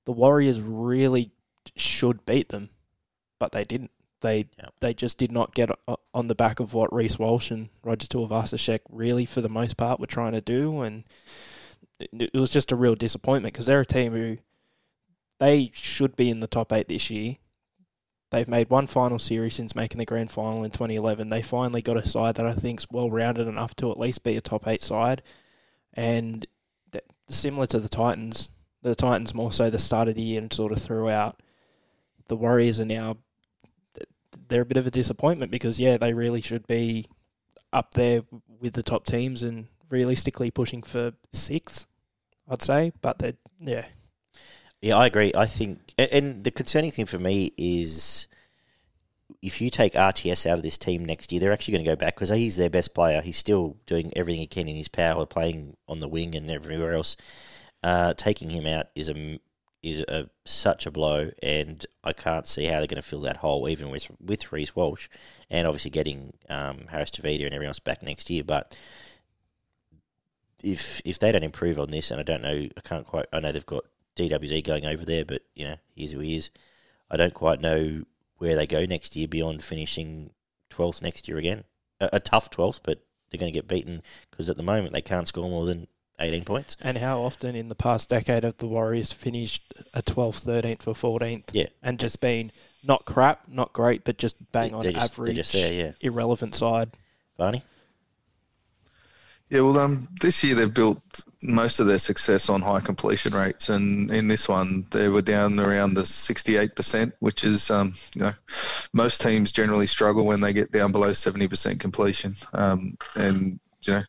the Warriors really should beat them, but they didn't. They yep. they just did not get on the back of what Reece Walsh and Roger Tuivasa-Sheck really, for the most part, were trying to do, and it, was just a real disappointment because they're a team who they should be in the top eight this year. They've made one final series since making the grand final in 2011. They finally got a side that I think is well rounded enough to at least be a top eight side, and similar to the Titans, the Titans more so the start of the year and sort of throughout. The Warriors are now they're a bit of a disappointment because yeah, they really should be up there with the top teams and realistically pushing for sixth, I'd say. But they yeah. Yeah, I agree. I think, and the concerning thing for me is if you take RTS out of this team next year, they're actually going to go back because he's their best player. He's still doing everything he can in his power, playing on the wing and everywhere else. Uh, taking him out is a is a, such a blow, and I can't see how they're going to fill that hole, even with with Reece Walsh, and obviously getting um, Harris Tavita and everyone else back next year. But if if they don't improve on this, and I don't know, I can't quite. I know they've got DWZ going over there, but you know, he's who he is. I don't quite know where they go next year beyond finishing 12th next year again. A, a tough 12th, but they're going to get beaten because at the moment they can't score more than 18 points. And how often in the past decade have the Warriors finished a 12th, 13th, or 14th? Yeah. And just been not crap, not great, but just bang on They're just- average, just there, yeah. irrelevant side. Barney? Yeah, well, um, this year they've built most of their success on high completion rates, and in this one they were down around the 68%, which is, um, you know, most teams generally struggle when they get down below 70% completion. Um, and you know,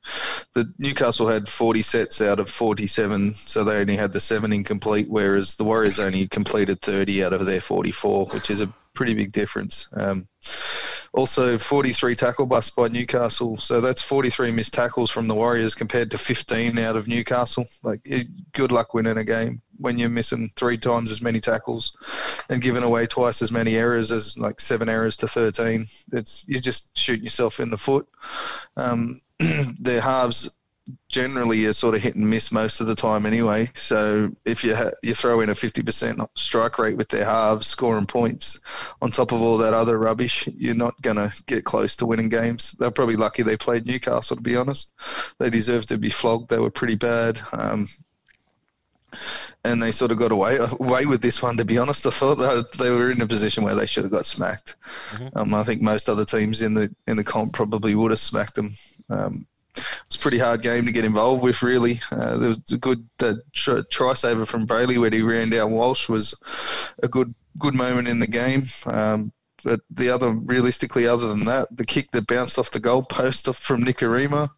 the Newcastle had 40 sets out of 47, so they only had the seven incomplete, whereas the Warriors only completed 30 out of their 44, which is a pretty big difference. Um, also, 43 tackle busts by Newcastle, so that's 43 missed tackles from the Warriors compared to 15 out of Newcastle. Like, good luck winning a game when you're missing three times as many tackles and giving away twice as many errors as like seven errors to 13. It's you're just shooting yourself in the foot. Um, their halves generally you're sort of hit and miss most of the time anyway. So if you ha- you throw in a 50% strike rate with their halves, scoring points on top of all that other rubbish, you're not going to get close to winning games. They're probably lucky they played Newcastle, to be honest. They deserved to be flogged. They were pretty bad. Um, and they sort of got away away with this one. To be honest, I thought they, they were in a position where they should have got smacked. Mhm. Um, I think most other teams in the in the comp probably would have smacked them. Um, it's a pretty hard game to get involved with. Really, uh, there was a good uh, try, saver from Brailey where he ran down Walsh was a good good moment in the game. Um, but the other, realistically, other than that, the kick that bounced off the goalpost from Nikorima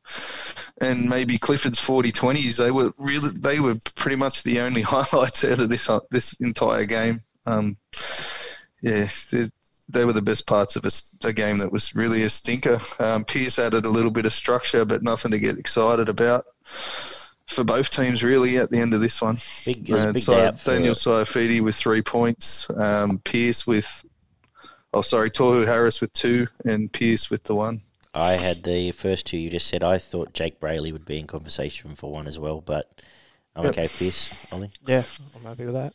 and maybe Clifford's 40-20s, they were really they were pretty much the only highlights out of this uh, this entire game. Um, yeah, they, they were the best parts of a game that was really a stinker. Um, Pearce added a little bit of structure, but nothing to get excited about for both teams really at the end of this one. Big, it was a And big so out for, Daniel Saifiti with three points, um, Pearce with, oh sorry, Tohu Harris with two, and Pearce with the one. I had the first two you just said. I thought Jake Brailey would be in conversation for one as well, but I'm Yep. okay with Pearce. Ollie, Yeah, I'm happy with that.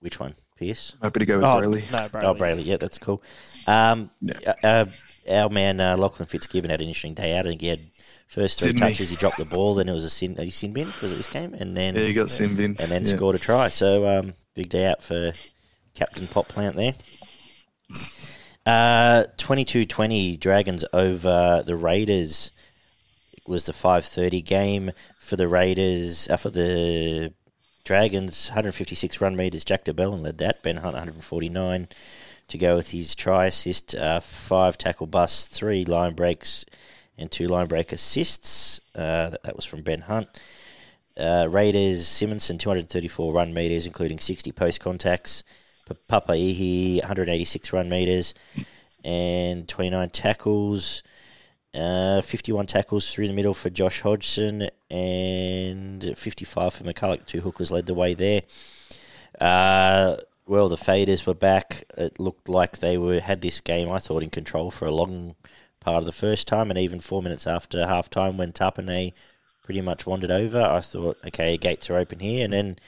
which one? Pearce? Happy to go with oh, Brailey. no, Brailey. Oh, Brailey. Yeah, that's cool. Um, Yeah. uh, our man uh, Lachlan Fitzgibbon had an interesting day out. I think he had first three Didn't touches, he? dropped the ball, then it was a sin, a sin bin was it this game, and then Yeah, you got sin bin. and then yeah. scored a try. So um, big day out for Captain Pop Plant there. Uh, 22-20 Dragons over the Raiders It was the 5:30 game for the Raiders uh, for the Dragons 156 run meters Jack de Belin led that Ben Hunt 149 to go with his try assist uh, five tackle busts three line breaks and two line break assists uh, that, was from Ben Hunt uh, Raiders Simonsson 234 run meters, including 60 post contacts. Papalii 186 run meters and 29 tackles. Uh, 51 tackles through the middle for Josh Hodgson and 55 for McCullough. Two hookers led the way there. Uh, well, the faders were back. It looked like they were had this game, I thought, in control for a long part of the first time, and even four minutes after half time and they pretty much wandered over. I thought, okay, gates are open here, and then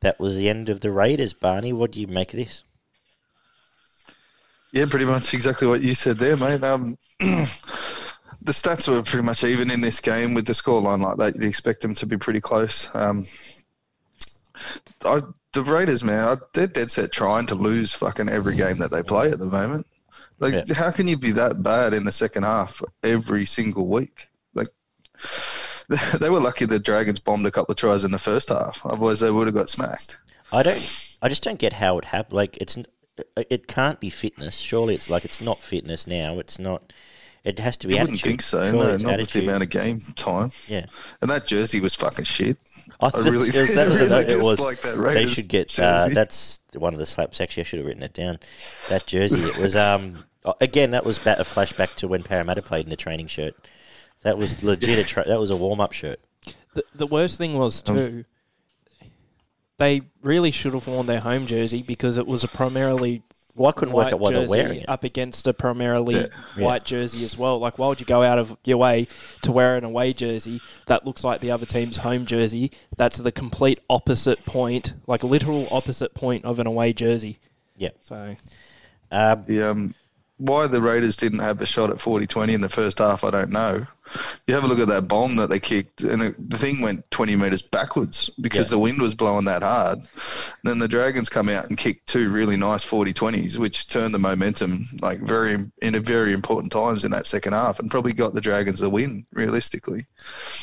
that was the end of the Raiders. Barney, what do you make of this? Yeah, pretty much exactly what you said there, mate. Um, the stats were pretty much even in this game with the scoreline like that. You'd expect them to be pretty close. Um, I, the Raiders, man, I- they're dead set trying to lose fucking every game that they play at the moment. Like, Yeah. how can you be that bad in the second half every single week? Like, they were lucky the Dragons bombed a couple of tries in the first half. Otherwise, they would have got smacked. I don't. I just don't get how it happened. Like it's. It can't be fitness. Surely it's like it's not fitness now. It's not. It has to be I wouldn't think so. Surely No, it's not with the amount of game time. Yeah. And that jersey was fucking shit. I I really, it was, that was, really a, it was dislike that they should get uh, that's one of the slaps. Actually, I should have written it down. That jersey. It was um again that was ba- a flashback to when Parramatta played in the training shirt. That was legit. A tra- that was a warm up shirt. The, the worst thing was Um, too. They really should have worn their home jersey because it was a primarily Well, I couldn't work white out why they're wearing it. up against a primarily Yeah. white jersey as well. Like, why would you go out of your way to wear an away jersey that looks like the other team's home jersey? That's the complete opposite point, like literal opposite point of an away jersey. Yeah. So Um, The, um, why the Raiders didn't have a shot at 40-20 in the first half, I don't know. You have a look at that bomb that they kicked, and it, the thing went 20 metres backwards because Yeah. the wind was blowing that hard. Then the Dragons come out and kick two really nice 40-20s, which turned the momentum like very in a very important times in that second half, and probably got the Dragons the win realistically.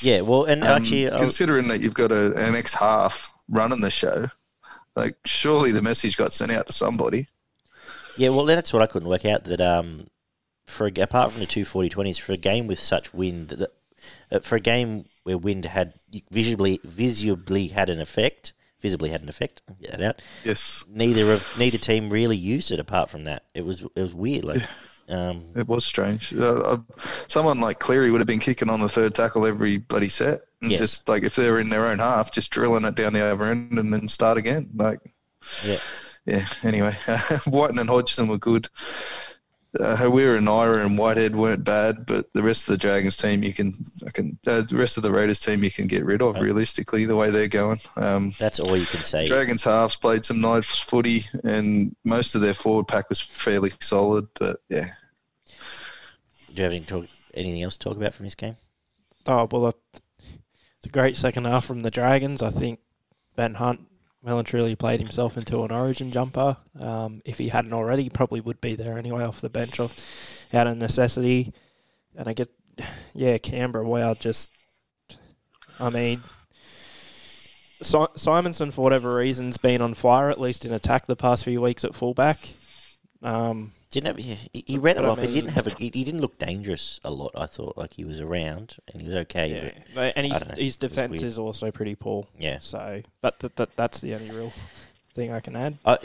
yeah. Well, and Um, actually, was- considering that you've got a, an ex half running the show, like surely the message got sent out to somebody. Yeah, well, that's what I couldn't work out. That um, for a, apart from the two forty twenties, for a game with such wind, that, uh, for a game where wind had visibly visibly had an effect, visibly had an effect. Get that out. Yes, Neither of neither team really used it. Apart from that, it was it was weird. Like, um, it was strange. Uh, uh, someone like Cleary would have been kicking on the third tackle every bloody set, and Yes. just like if they're in their own half, just drilling it down the other end and then start again. Like, yeah, yeah. Anyway, Wighton and Hodgson were good. Uh, Harawira-Naera and Whitehead weren't bad, but the rest of the Dragons team, you can, I can, uh, the rest of the Raiders team, you can get rid of realistically the way they're going. Um, that's all you can say. Dragons halves played some nice footy, and most of their forward pack was fairly solid. But yeah, Do you have any talk, anything else to talk about from this game? Oh well, it's a great second half from the Dragons. I think Ben Hunt well and truly played himself into an Origin jumper. Um, if he hadn't already, he probably would be there anyway off the bench, off out of necessity. And I get, yeah, Canberra. Wow, just, I mean, si- Simonsson for whatever reason's been on fire at least in attack the past few weeks at fullback. Um, Didn't have, yeah, he, he ran a I lot, but he didn't have. A, he, he didn't look dangerous a lot. I thought like he was around and he was okay. yeah, but- and his know, his defense is also pretty poor. yeah. So, but that, that that's the only real thing I can add. I,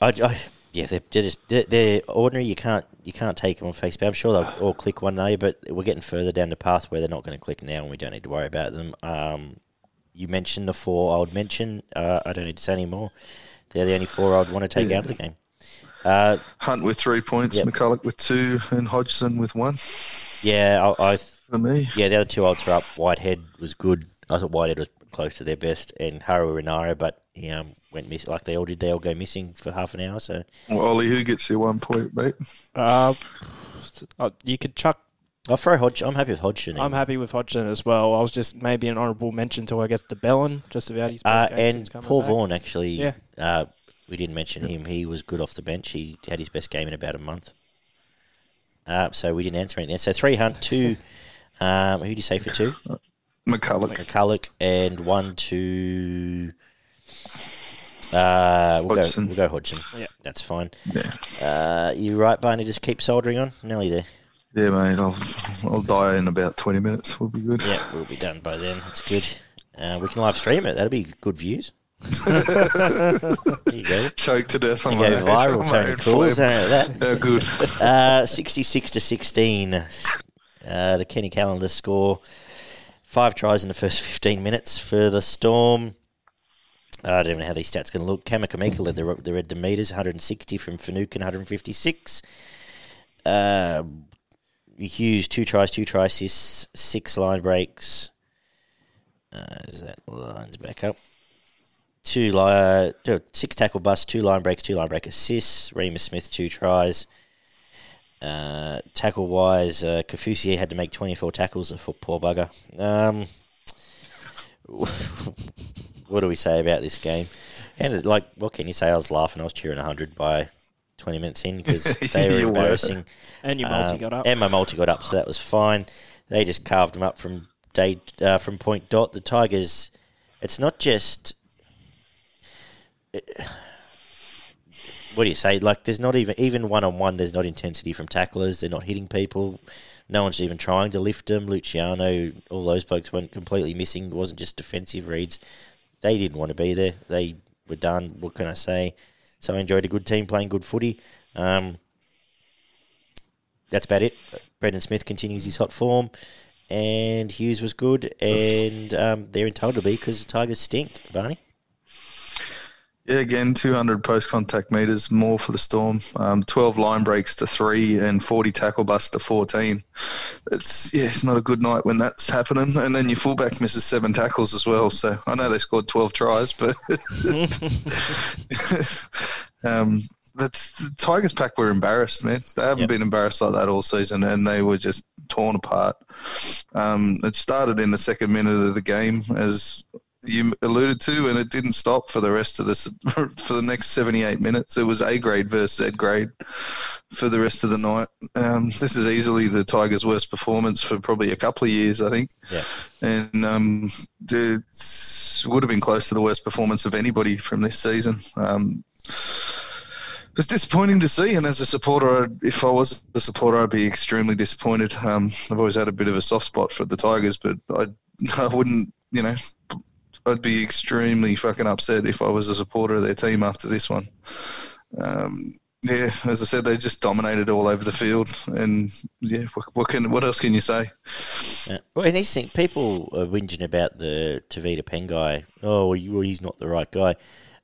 I, I, yeah, they're, they're just they're, they're ordinary. You can't you can't take them on face value. I'm sure they'll all click one day, but we're getting further down the path where they're not going to click now, and we don't need to worry about them. Um, you mentioned the four I would mention. Uh, I don't need to say any more. They're the only four I'd want to take out of the game. Uh, Hunt with three points, Yep. McCullough with two, and Hodgson with one yeah, I, I for me. yeah the other two I'd throw up. Whitehead was good. I thought Whitehead was close to their best, and Harawira-Naera, but he um, went missing like they all did. They all go missing for half an hour. So Well, Ollie, who gets your one point, mate? Uh, uh, you could chuck. I'll throw Hodge. I'm happy with Hodgson. I'm happy with Hodgson as well. I was just maybe an honourable mention to I guess de Belin, just about his Uh, game and since Paul back. Vaughan actually. Yeah. Uh, we didn't mention him. He was good off the bench. He had his best game in about a month. Uh, so we didn't answer anything. So three Hunt, two. Um, who do you say for two? McCullough. McCullough, and one to. Uh, we'll Hodgson. go. We'll go Hodgson. Yeah. that's fine. Yeah, Uh, you right, Barney? Just keep soldering on. Nearly there. yeah, mate. I'll I'll die in about twenty minutes. We'll be good. Yeah, we'll be done by then. That's good. Uh, we can live stream it. That'll be good views. There you go. Choke to death on You my, go viral, Tony own Cools. flame. Uh, that. How good. Uh, 66 to 16. Uh, the Kenny Calendar score. Five tries in the first 15 minutes for the Storm. I don't even know how these stats going to look. Kamikamica led the, the read the meters, 160 from Finucane, 156. Uh, Hughes, two tries, two assists, six line breaks. Uh, is that lines back up? Two li- uh, six tackle busts, two line breaks, two line break assists. Reimis Smith, two tries. Uh, tackle wise, uh, Kaufusi had to make 24 tackles for poor bugger. Um, what do we say about this game? And like, what can you say? I was laughing. I was cheering 100 by 20 minutes in because they were You were. embarrassing. And your multi Um, got up. And my multi got up, so that was fine. They just carved them up from day uh, from Point Dot. The Tigers, it's not just. What do you say? Like, there's not even even one on one. There's not intensity from tacklers. They're not hitting people. No one's even trying to lift them. Luciano, all those folks went completely missing. It wasn't just defensive reads. They didn't want to be there. They were done. What can I say? So I enjoyed a good team playing good footy. Um, that's about it. Brandon Smith continues his hot form, and Hughes was good, and um, they're entitled to be because the Tigers stink, Barney. Yeah, again, 200 post contact meters more for the Storm. Um, 12 line breaks to three and 40 tackle busts to 14. It's yeah, it's not a good night when that's happening. And then your fullback misses seven tackles as well. So I know they scored 12 tries, but um, that's the Tigers pack were embarrassed, man. They haven't Yep. been embarrassed like that all season, and they were just torn apart. Um, it started in the second minute of the game, as you alluded to, and it didn't stop for the rest of this for the next 78 minutes. It was A grade versus Z grade for the rest of the night. Um, this is easily the Tigers' worst performance for probably a couple of years, I think. Yeah. And um, it would have been close to the worst performance of anybody from this season. Um, it was disappointing to see, and as a supporter, I'd- if I was a supporter, I'd be extremely disappointed. Um, I've always had a bit of a soft spot for the Tigers, but I, I wouldn't, you know, I'd be extremely fucking upset if I was a supporter of their team after this one. Um, yeah, as I said, they just dominated all over the field, and yeah, what, what can what else can you say? Yeah. Well, and think people are whinging about the Tavita guy. Oh, well, he's not the right guy.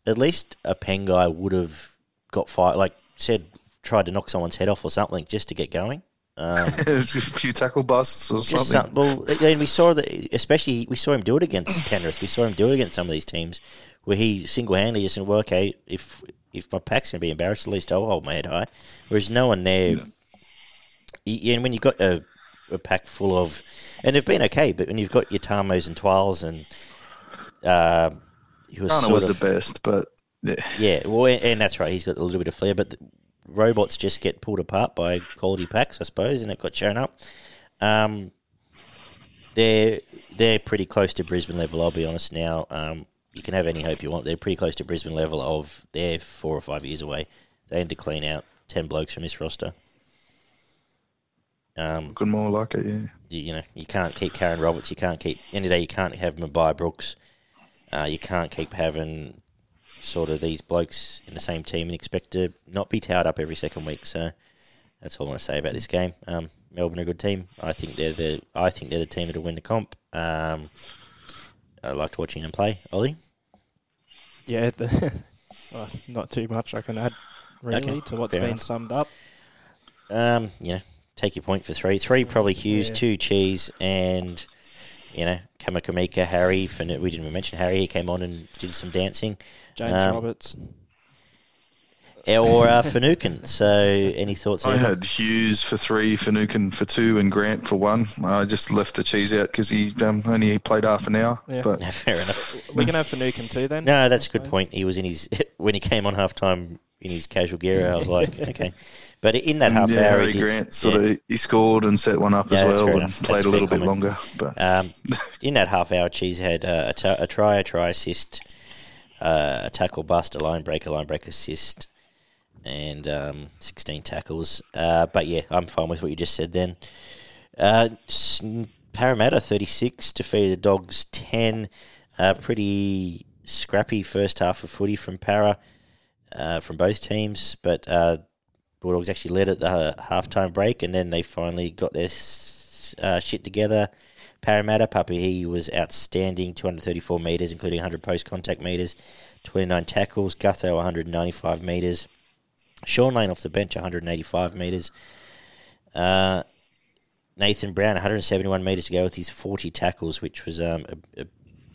At least a Pen guy would have got fired, like said, tried to knock someone's head off or something just to get going. Um, a few tackle busts or something. some, well, and we saw that, especially we saw him do it against Penrith. We saw him do it against some of these teams where he single handedly just said, "Well, okay, if if my pack's going to be embarrassed, at least I'll hold my head high." Whereas no one there, Y- and when you've got a, a pack full of, and they've been okay, but when you've got your Tamous and Twals and uh, who was sort was of, the best, but yeah, yeah, well, and and that's right. He's got a little bit of flair, but the robots just get pulled apart by quality packs, I suppose, and it got shown up. Um, they're they're pretty close to Brisbane level. I'll be honest now. Um, you can have any hope you want. They're pretty close to Brisbane level of they're four or five years away. They need to clean out ten blokes from this roster. Um, looking more like it. Yeah, you, you know, you can't keep Karen Roberts. You can't keep any day. You can't have Mabai Brooks. Uh, you can't keep having sort of these blokes in the same team and expect to not be towed up every second week. So that's all I want to say about this game. Um, Melbourne are a good team. I think they're the I think they're the team that'll win the comp. Um, I liked watching them play. Ollie, Yeah, the, well, not too much I can add really Okay, to what's been enough. summed up. um, you know, take your point for three. Three probably Hughes, Yeah. two Cheese, and you know Kamikamica, Harry. For we didn't even mention Harry. He came on and did some dancing. James Um, Roberts. or uh, Finucane. So, any thoughts? I had Hughes for three, Finucane for two, and Grant for one. I just left the cheese out because he um, only played half an hour. Yeah. But No, fair enough. We can have Finucane too then. No, that's a good point. He was in his when he came on half time in his casual gear. I was like, okay, but in that half yeah, hour, he did, Grant sort of he scored and set one up Yeah, as well, and enough. played That's a little bit longer. But Um, in that half hour, Cheese had uh, a, try, a try assist, uh, a tackle bust, a line break, a line break assist, and um, 16 tackles. Uh, but yeah, I'm fine with what you just said then. Uh, Parramatta 36, defeated the Dogs 10. Uh, pretty scrappy first half of footy from Para, uh, from both teams, but uh, Bulldogs actually led at the halftime break, and then they finally got their uh, shit together. Parramatta, puppy, he was outstanding, 234 metres, including 100 post contact metres, 29 tackles, Gutho 195 metres, Shaun Lane off the bench 185 metres, uh, Nathan Brown 171 metres to go with his 40 tackles, which was um, a, a,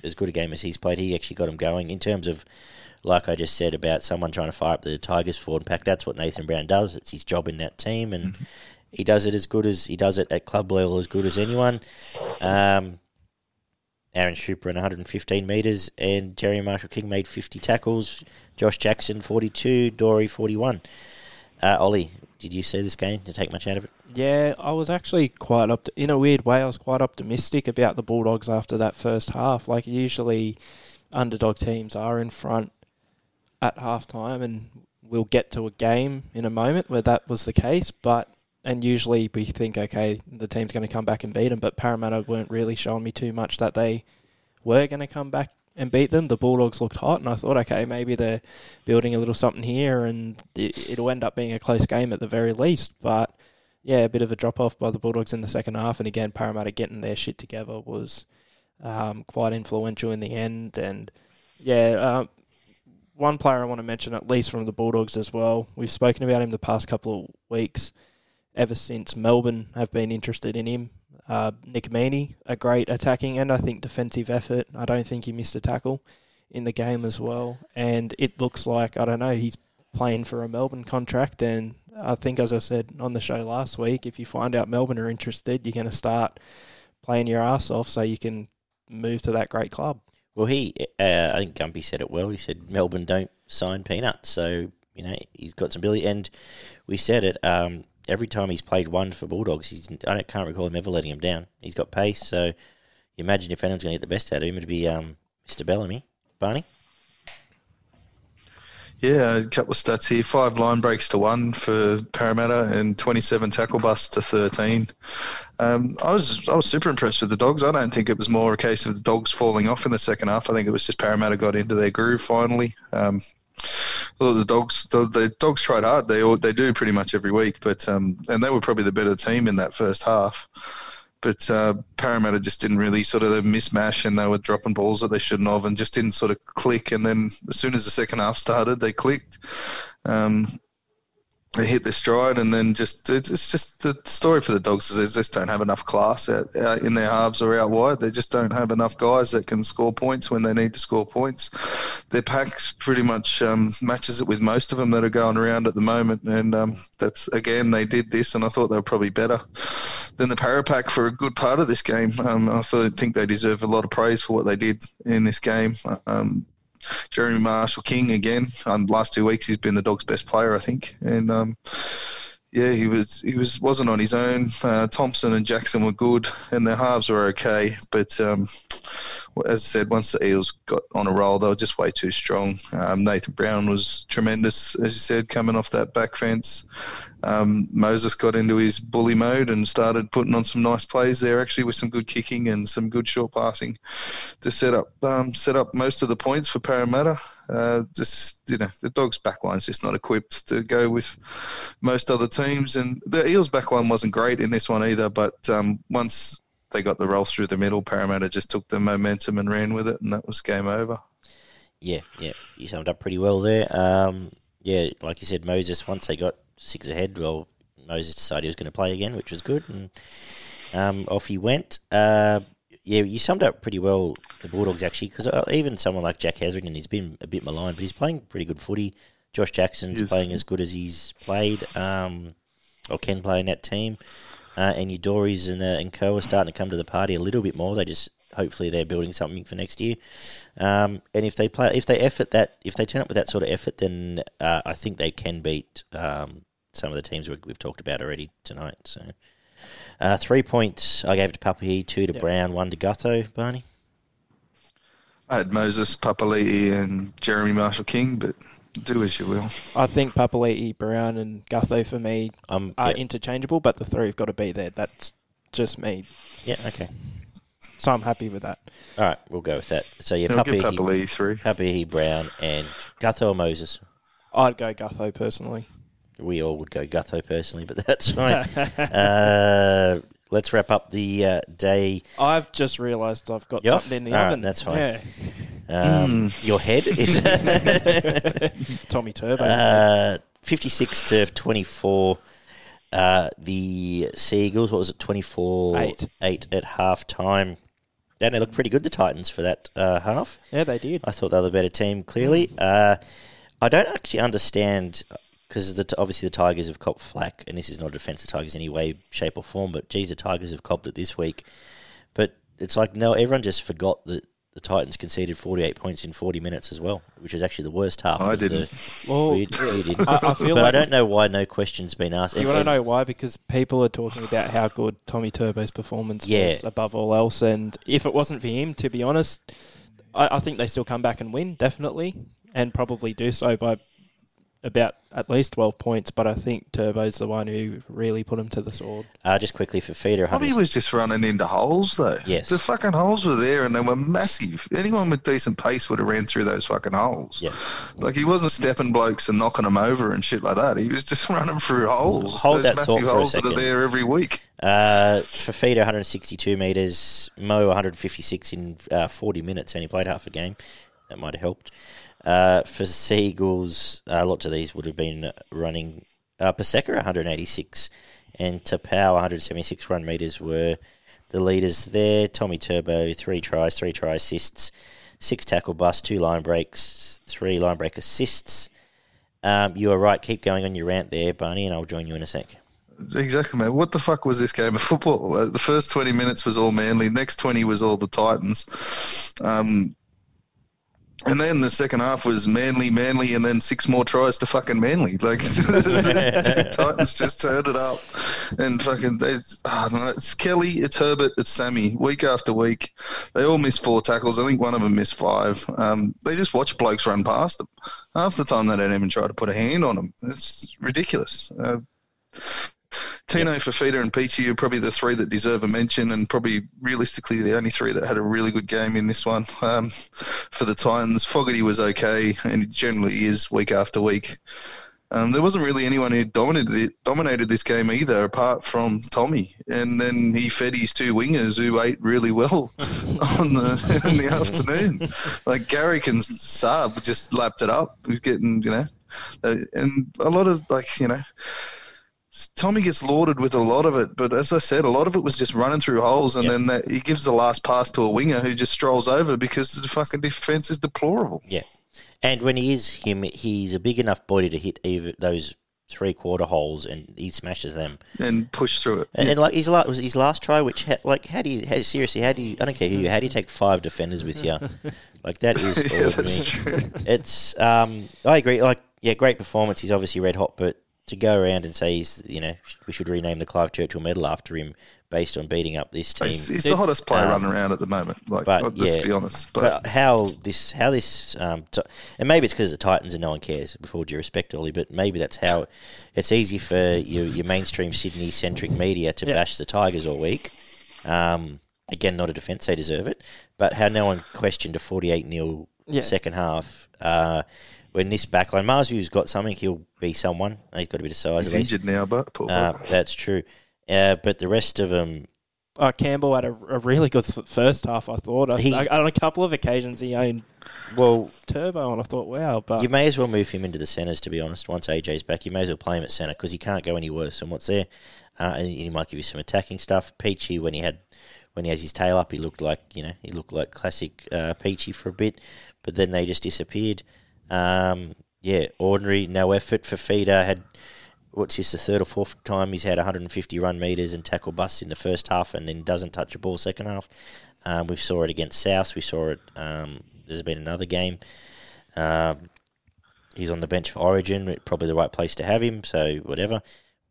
as good a game as he's played. He actually got him going in terms of, like I just said about someone trying to fire up the Tigers forward pack. That's what Nathan Brown does. It's his job in that team, and he does it as good as he does it at club level as good as anyone. Um, Aaron Schoupp in 115 metres, and Jerry Marshall King made 50 tackles. Josh Jackson 42, Dory 41. Uh, Ollie, Did you see this game to take much out of it? Yeah, I was actually quite opt- in a weird way. I was quite optimistic about the Bulldogs after that first half. Like usually, underdog teams are in front at halftime, and we'll get to a game in a moment where that was the case. But and usually we think, okay, the team's going to come back and beat them. But Parramatta weren't really showing me too much that they were going to come back and beat them. The Bulldogs looked hot, and I thought, okay, maybe they're building a little something here, and it, it'll end up being a close game at the very least. But yeah, a bit of a drop off by the Bulldogs in the second half, and again, Parramatta getting their shit together was um, quite influential in the end. And yeah, uh, one player I want to mention, at least from the Bulldogs as well. We've spoken about him the past couple of weeks. Ever since Melbourne have been interested in him, uh, Nick Meaney, a great attacking and I think defensive effort. I don't think he missed a tackle in the game as well. And it looks like, I don't know, he's playing for a Melbourne contract. And I think, as I said on the show last week, if you find out Melbourne are interested, you're going to start playing your ass off so you can move to that great club. Well, he, uh, I think Gumpy said it well. He said Melbourne don't sign peanuts, so you know he's got some ability. And we said it. Um, every time he's played one for Bulldogs, he's, I can't recall him ever letting him down. He's got pace, so you imagine if anyone's going to get the best out of him, it'd be um, Mr. Bellamy. Barney? Yeah, a couple of stats here. Five line breaks to one for Parramatta and 27 tackle busts to 13. Um, I was I was super impressed with the dogs. I don't think it was more a case of the dogs falling off in the second half. I think it was just Parramatta got into their groove finally. Um, the dogs the, the, dogs tried hard. They they do pretty much every week, but um, and they were probably the better team in that first half. But uh, Parramatta just didn't really sort of mismatch, and they were dropping balls that they shouldn't have, and just didn't sort of click. And then as soon as the second half started, they clicked. Um, they hit their stride, and then just it's, it's just the story for the dogs is they just don't have enough class out, out, in their halves or out wide. They just don't have enough guys that can score points when they need to score points. Their pack pretty much um, matches it with most of them that are going around at the moment, and um, that's again they did this, and I thought they were probably better than the Parapack for a good part of this game. Um, I thought, think they deserve a lot of praise for what they did in this game. Um, Jeremy Marshall King again. Um, last two weeks he's been the Dogs' best player, I think, and um, yeah, he was he was wasn't on his own. Uh, Thompson and Jackson were good, and their halves were okay, but um, as I said, once the Eels got on a roll, they were just way too strong. Um, Nathan Brown was tremendous, as you said, coming off that back fence um, Moses got into his bully mode and started putting on some nice plays there, actually with some good kicking and some good short passing to set up um, set up most of the points for Parramatta. Uh, just you know, the Dogs' backline is just not equipped to go with most other teams, and the Eels' backline wasn't great in this one either. But um, once they got the roll through the middle, Parramatta just took the momentum and ran with it, and that was game over. Yeah, yeah, you summed up pretty well there. Um, yeah, like you said, Moses. Once they got six ahead. Well, Moses decided he was going to play again, which was good, and um, off he went. Uh, yeah, you summed up pretty well the Bulldogs actually, because uh, even someone like Jack Hetherington, he's been a bit maligned, but he's playing pretty good footy. Josh Jackson's yes. playing as good as he's played, um, or can play in that team. Uh, and your Dories and, uh, and Co are starting to come to the party a little bit more. They just hopefully they're building something for next year. Um, and if they play, if they effort that, if they turn up with that sort of effort, then uh, I think they can beat um, some of the teams we've talked about already tonight. So uh, three points I gave to Papali'i, two to yep. Brown, one to Gutho. Barney. I had Moses, Papali'i, and Jeremy Marshall King, but do as you will. I think Papali'i, Brown, and Gutho for me um, are yep. interchangeable, but the three have got to be there. That's just me. Yeah. Okay. So I'm happy with that. All right, we'll go with that. So yeah, Puppy, Papali'i three, Papali'i, Brown, and Gutho or Moses. I'd go Gutho personally. We all would go Gutho personally, but that's fine. uh, let's wrap up the uh, day. I've just realised I've got You're something in the oven. that's fine. Yeah. Um, mm. Your head is Tommy Turbo. Uh, Fifty-six to twenty-four. Uh, the Seagulls, what was it, 24 8, eight at half time. Don't they look pretty good, the Titans, for that uh, half? Yeah, they did. I thought they were the better team, clearly. Uh, I don't actually understand because obviously the Tigers have copped flack, and this is not a defence of Tigers in any way, shape, or form. But geez, the Tigers have copped it this week. But it's like no, everyone just forgot that the Titans conceded 48 points in 40 minutes as well, which is actually the worst half. I didn't. The, Well, we, we didn't. I, I feel but like I don't know why no questions been asked. You want to know why? Because people are talking about how good Tommy Turbo's performance Yeah. was above all else, and if it wasn't for him, to be honest, I, I think they still come back and win definitely, and probably do so by about at least twelve points. But I think Turbo's the one who really put him to the sword. Uh, just quickly for feeder, Bobby was just running into holes though. Yes. The fucking holes were there and they were massive. Anyone with decent pace would have ran through those fucking holes. Yeah. Like he wasn't stepping blokes and knocking them over and shit like that. He was just running through holes. Hold those that massive thought for a holes that second. are there every week. Uh, for feeder, 162 metres. Mo, 156 in uh, 40 minutes. and he played half a game. That might have helped. Uh, for Seagulls, uh, lots of these would have been running. Uh, Paseka, 186, and Taupau, 176 run metres were the leaders there. Tommy Turbo, three tries, three try assists, six tackle busts, two line breaks, three line break assists. Um, you are right. Keep going on your rant there, Barney, and I'll join you in a sec. Exactly, man. What the fuck was this game of football? Uh, the first 20 minutes was all Manly. Next 20 was all the Titans. Um, and then the second half was Manly, Manly, and then six more tries to fucking Manly. Like, Titans just turned it up. And fucking, they, I don't know, it's Kelly, it's Herbert, it's Sami. Week after week, they all miss four tackles. I think one of them missed five. Um, they just watch blokes run past them. Half the time, they don't even try to put a hand on them. It's ridiculous. Uh, Tino, Fifita, and Peachey are probably the three that deserve a mention, and probably realistically the only three that had a really good game in this one. Um, for the Titans, Fogarty was okay, and generally is week after week. Um, there wasn't really anyone who dominated it, dominated this game either, apart from Tommy. And then he fed his two wingers who ate really well on the in the afternoon. Like Garrick and Saab just lapped it up, getting you know, uh, and a lot of like you know. Tommy gets lauded with a lot of it, but as I said, a lot of it was just running through holes, and Yep. then that, he gives the last pass to a winger who just strolls over because the fucking defense is deplorable. Yeah, and when he is him, he's a big enough body to hit even those three quarter holes, and he smashes them. and push through it. And, and like his last was his last try, which ha- like how do you how, seriously how do you I don't care who you how do you take five defenders with you? like that is yeah, that's true. It's um I agree. Like yeah, great performance. He's obviously red hot, but to go around and say he's you know we should rename the Clive Churchill Medal after him based on beating up this team. He's, he's the hottest player Um, running around at the moment. Like, but, let's yeah, be honest. But, But how this, how this, um, t- and maybe it's because the Titans and no one cares. Before due respect, Ollie, but maybe that's how it's easy for your, your mainstream Sydney centric media to Yeah. bash the Tigers all week. Um, again, not a defence; they deserve it. But how no one questioned a forty-eight 0 Yeah. second half. Uh, when this backline, Marzhew's got something, he'll be someone. He's got a bit of size. he's at least. injured now, but poor Uh, that's true. Uh, but the rest of them, Uh, Campbell had a, a really good first half. I thought I, He- I, on a couple of occasions he owned well, Turbo, and I thought, wow. But You may as well move him into the centres, to be honest. Once AJ's back, you may as well play him at centre because he can't go any worse than what's there. Uh, and he might give you some attacking stuff. Peachey, when he had when he has his tail up, he looked like you know he looked like classic uh, Peachey for a bit, but then they just disappeared. Um, yeah, ordinary, no effort for Feeder. Had what's this the third or fourth time he's had 150 run meters and tackle busts in the first half, and then doesn't touch a ball second half. Um, we saw it against South. We saw it. Um, there's been another game. Um, he's on the bench for Origin. Probably the right place to have him. So whatever.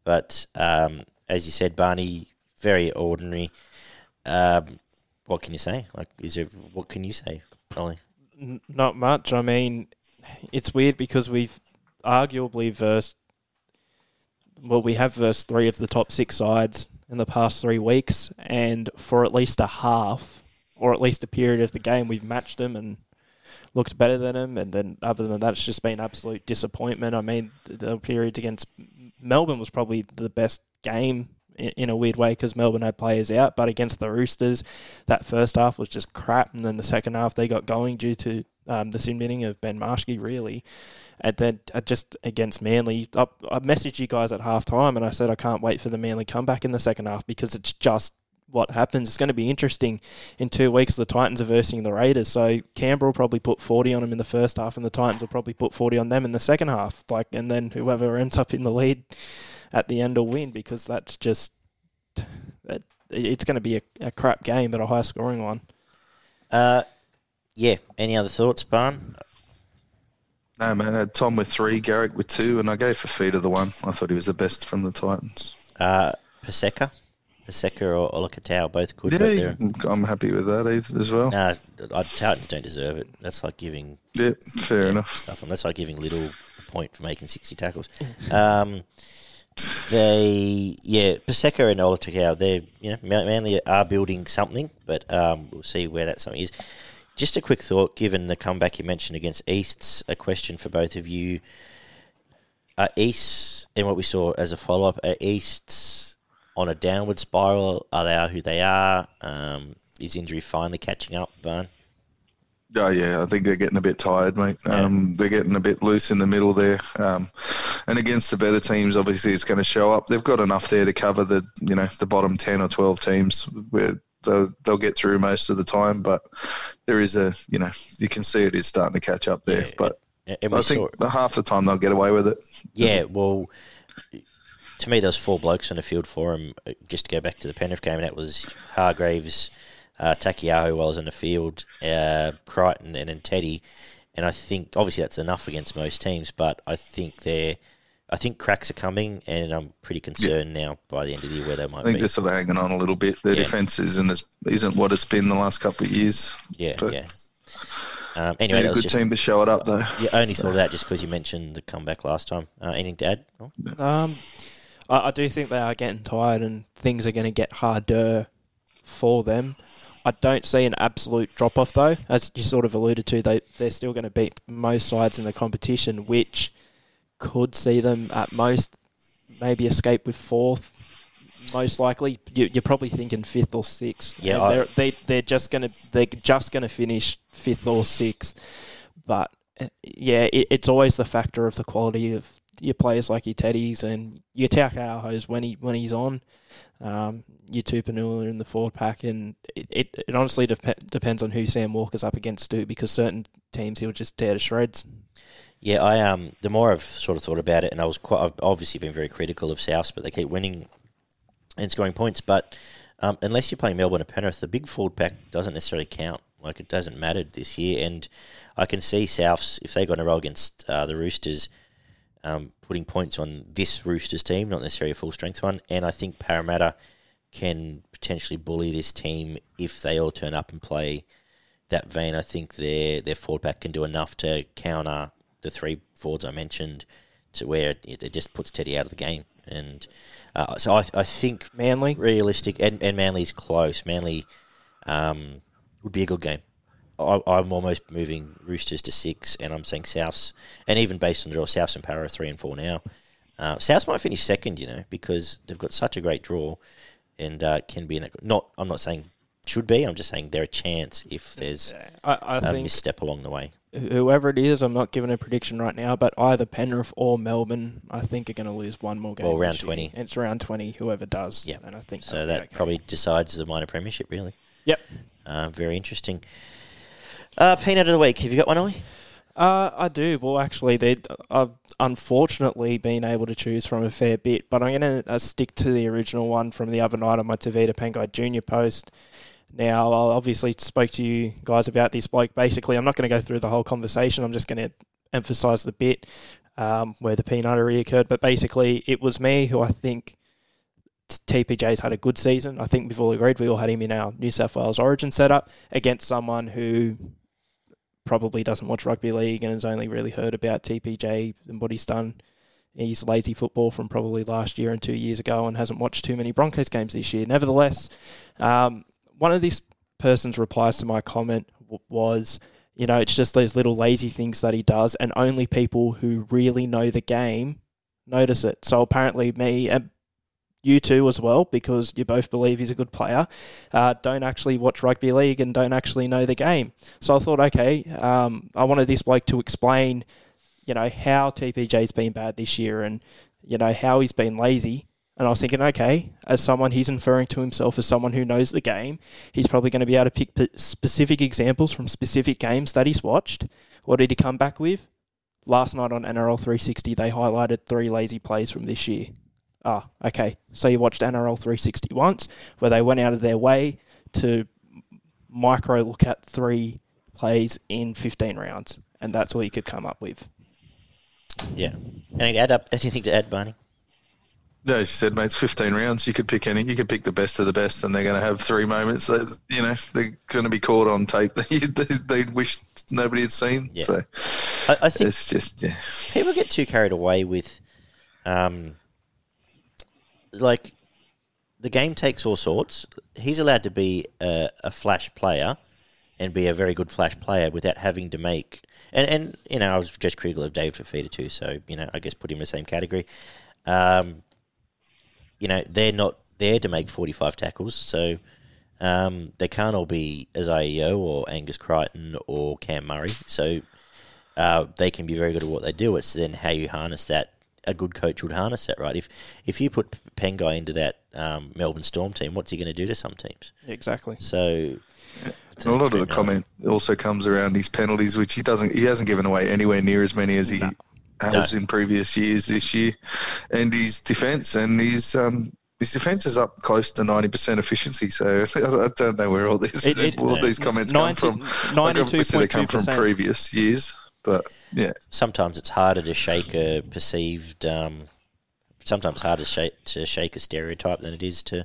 But um, as you said, Barney, very ordinary. Um, what can you say? Like, is there? What can you say, Ollie? N- not much. I mean, it's weird because we've arguably versed. Well, we have versed three of the top six sides in the past three weeks, and for at least a half, or at least a period of the game, we've matched them and looked better than them. And then, other than that, it's just been absolute disappointment. I mean, the, period against Melbourne was probably the best game in, a weird way because Melbourne had players out, but against the Roosters, that first half was just crap, and then the second half they got going due to um, the submitting of Ben Marshke, really. And then uh, just against Manly, I, I messaged you guys at half time and I said I can't wait for the Manly comeback in the second half because it's just what happens. It's going to be interesting in two weeks. The Titans are versing the Raiders, so Canberra will probably put 40 on them in the first half, and the Titans will probably put 40 on them in the second half. Like, and then whoever ends up in the lead at the end will win because that's just it, it's going to be a, a crap game, but a high scoring one. Uh, yeah. Any other thoughts, Barn? No, man. I had Tom with three, Garrick with two, and I gave Fifita the one. I thought he was the best from the Titans. Uh, Paseka, Paseka or Olakau'atu, both good. Yeah, I'm happy with that either as well. nah, I, Titans don't deserve it. That's like giving Yeah, fair yeah, enough. stuff. And that's like giving Little a point for making 60 tackles. Um, they, yeah, Paseka and Olakau'atu, they're, you know, Ma- Manly are building something, but um, we'll see where that something is. Just a quick thought, given the comeback you mentioned against Easts, a question for both of you. Are Easts, and what we saw as a follow up, are Easts on a downward spiral? Are they are who they are? Um, is injury finally catching up, Barn? Oh yeah, I think they're getting a bit tired, mate. Um, They're getting a bit loose in the middle there, um, and against the better teams, obviously it's going to show up. They've got enough there to cover the you know the bottom ten or twelve teams where they'll, they'll get through most of the time. But there is a you know you can see it is starting to catch up there. Yeah, but I think half the time they'll get away with it. Yeah, well, to me, there was four blokes on the field for him. uh, Just to go back to the Penrith game, that was Hargreaves, uh, Taukeiaho while I was on the field, uh, Crichton, and then Teddy. And I think obviously that's enough against most teams, but I think they're, I think cracks are coming, and I'm pretty concerned now by the end of the year where they might. I might think be. they're sort of hanging on a little bit. Their Yeah. defence isn't isn't what it's been the last couple of years. Yeah, but- yeah. Um, anyway, Need that a good just team to show it up though. yeah, I only thought of that just because you mentioned the comeback last time. Uh, anything to add? Um, I, I do think they are getting tired and things are going to get harder for them. I don't see an absolute drop off though, as you sort of alluded to. They they're still going to beat most sides in the competition, which could see them at most maybe escape with fourth. Most likely, you, you're probably thinking fifth or sixth. Yeah, I- they're they, they're just gonna they're just gonna finish fifth or sixth. But uh, yeah, it, it's always the factor of the quality of your players like your Teddies and your Taukeiahos when he when he's on. Um, your Tupouniua in the forward pack, and it, it, it honestly dep- depends on who Sam Walker's up against too, because certain teams he'll just tear to shreds. Yeah, I um the more I've sort of thought about it, and I was quite I've obviously been very critical of Souths, but they keep winning and scoring points. But um, unless you're playing Melbourne and Penrith, the big forward pack doesn't necessarily count. Like it doesn't matter this year, and I can see Souths if they got a row against uh, the Roosters, um, putting points on this Roosters team, not necessarily a full strength one. And I think Parramatta can potentially bully this team if they all turn up and play that vein. I think their their forward pack can do enough to counter the three forwards I mentioned to where it, it just puts Teddy out of the game. And uh, so I, I think Manly, realistic and, and Manly's close. Manly um, would be a good game. I, I'm almost moving Roosters to six, and I'm saying Souths, and even based on the draw, Souths and Para are three and four now. Uh, Souths might finish second, you know, because they've got such a great draw, and uh, can be in a, not. I'm not saying should be. I'm just saying they're a chance if there's I, I a misstep along the way. Whoever it is, I'm not giving a prediction right now, but either Penrith or Melbourne, I think are going to lose one more game. Well, round. 20. It's round twenty. Whoever does, Yeah. and I think So that okay. probably decides the minor premiership, really. Yep. Uh, very interesting. Uh, peanut of the week. Have you got one, Ollie? Uh, I do. Well, actually, I've unfortunately been able to choose from a fair bit, but I'm going to uh, stick to the original one from the other night on my Tevita Pangai Junior post. Now, I obviously spoke to you guys about this bloke. Basically, I'm not going to go through the whole conversation. I'm just going to emphasise the bit um, where the peanuttery occurred. But basically, it was me who I think TPJ's had a good season. I think we've all agreed we all had him in our New South Wales Origin setup against someone who probably doesn't watch rugby league and has only really heard about TPJ and what he's done. He's lazy football from probably last year and two years ago and hasn't watched too many Broncos games this year. Nevertheless, um, one of this person's replies to my comment w- was, you know, it's just those little lazy things that he does, and only people who really know the game notice it. So apparently, me and you two as well, because you both believe he's a good player, uh, don't actually watch rugby league and don't actually know the game. So I thought, okay, um, I wanted this bloke to explain, you know, how TPJ's been bad this year and, you know, how he's been lazy. And I was thinking, okay, as someone, he's inferring to himself as someone who knows the game. He's probably going to be able to pick p- specific examples from specific games that he's watched. What did he come back with? Last night on NRL 360, they highlighted three lazy plays from this year. Ah, okay. So you watched NRL 360 once, where they went out of their way to micro look at three plays in 15 rounds, and that's all you could come up with. Yeah. And add up anything to add, Barney? No, as you said, mate, it's 15 rounds. You could pick any. You could pick the best of the best, and they're going to have three moments that, you know, they're going to be caught on tape that they, they wish nobody had seen. Yeah. So I, I think it's just, yeah. people get too carried away with, um, like, the game takes all sorts. He's allowed to be a, a flash player and be a very good flash player without having to make. And, and you know, I was just critical of David Fifita too, so, you know, I guess put him in the same category. Um, you know, they're not there to make 45 tackles, so um, they can't all be Isaah or Angus Crichton or Cam Murray. So uh, they can be very good at what they do. It's then how you harness that. A good coach would harness that, right? If if you put Pangai into that um, Melbourne Storm team, what's he going to do to some teams? Exactly. So a lot of the comment also comes around his penalties, which he doesn't. He hasn't given away anywhere near as many as he has in previous years this year, and his defence and his um, his defence is up close to ninety percent efficiency. So I don't know where all this It- it- all these comments 90 come from. Like, obviously they come from 92.2%. previous years, but yeah, sometimes it's harder to shake a perceived. Um, sometimes harder to shake, to shake a stereotype than it is to.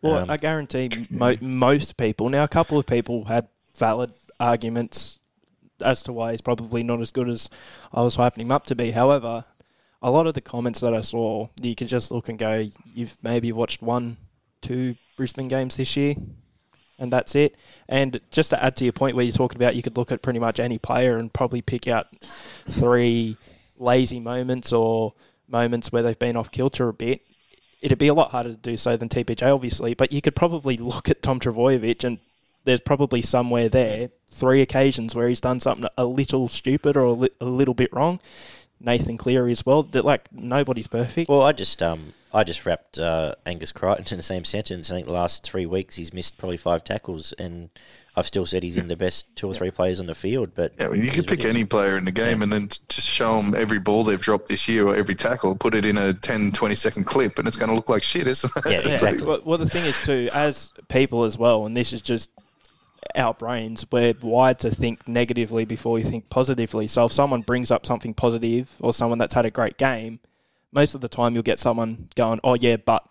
Well, Um, I guarantee mo- most people. Now, a couple of people had valid arguments as to why he's probably not as good as I was hyping him up to be. However, a lot of the comments that I saw, you could just look and go, you've maybe watched one, two Brisbane games this year, and that's it. And just to add to your point where you're talking about, you could look at pretty much any player and probably pick out three lazy moments or moments where they've been off kilter a bit it'd be a lot harder to do so than TPJ, obviously. But you could probably look at Tom Trbojevic, and there's probably somewhere there three occasions where he's done something a little stupid or a, li- a little bit wrong. Nathan Cleary as well. That like nobody's perfect. Well, I just um, I just wrapped uh, Angus Crichton in the same sentence. I think the last three weeks he's missed probably five tackles, and I've still said he's in the best two or three players on the field. But yeah. I mean, you it could pick any player in the game and then just show them every ball they've dropped this year or every tackle, put it in a 10, 20 second clip, and it's going to look like shit, isn't it? Yeah, Yeah, exactly. Well, well, the thing is too, as people as well, and this is just our brains, we're wired to think negatively before we think positively. So if someone brings up something positive or someone that's had a great game, most of the time you'll get someone going, "Oh yeah, but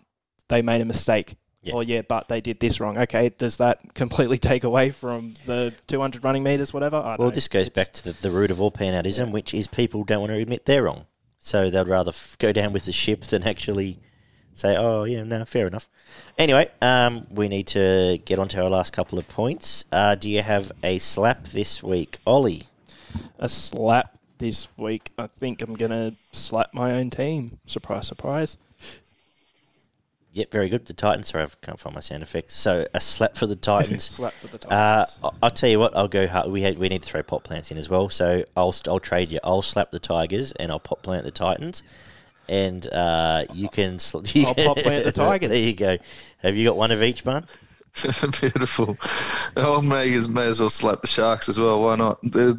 they made a mistake." Yeah. Oh yeah, but they did this wrong. Okay, does that completely take away from the 200 running meters, whatever? I Well, know. this goes It's- back to the, the root of all penaltyism, which is people don't want to admit they're wrong. So they'd rather f- go down with the ship than actually say, oh, yeah, no, fair enough. Anyway, um, we need to get on to our last couple of points. Uh, do you have a slap this week, Ollie? a slap this week. I think I'm gonna slap my own team. Surprise, surprise. Yep, very good. The Titans. Sorry, I can't find my sound effects. So a slap for the Titans. Slap for the Uh, Titans. I- I'll tell you what. I'll go. hard. We had, we need to throw pot plants in as well. So I'll I'll trade you. I'll slap the Tigers and I'll pot plant the Titans, and uh, you can. Sl- you I'll can- pot plant the Tigers. there you go. Have you got one of each, man? Beautiful. Oh, may as, may as well slap the Sharks as well. Why not? They're,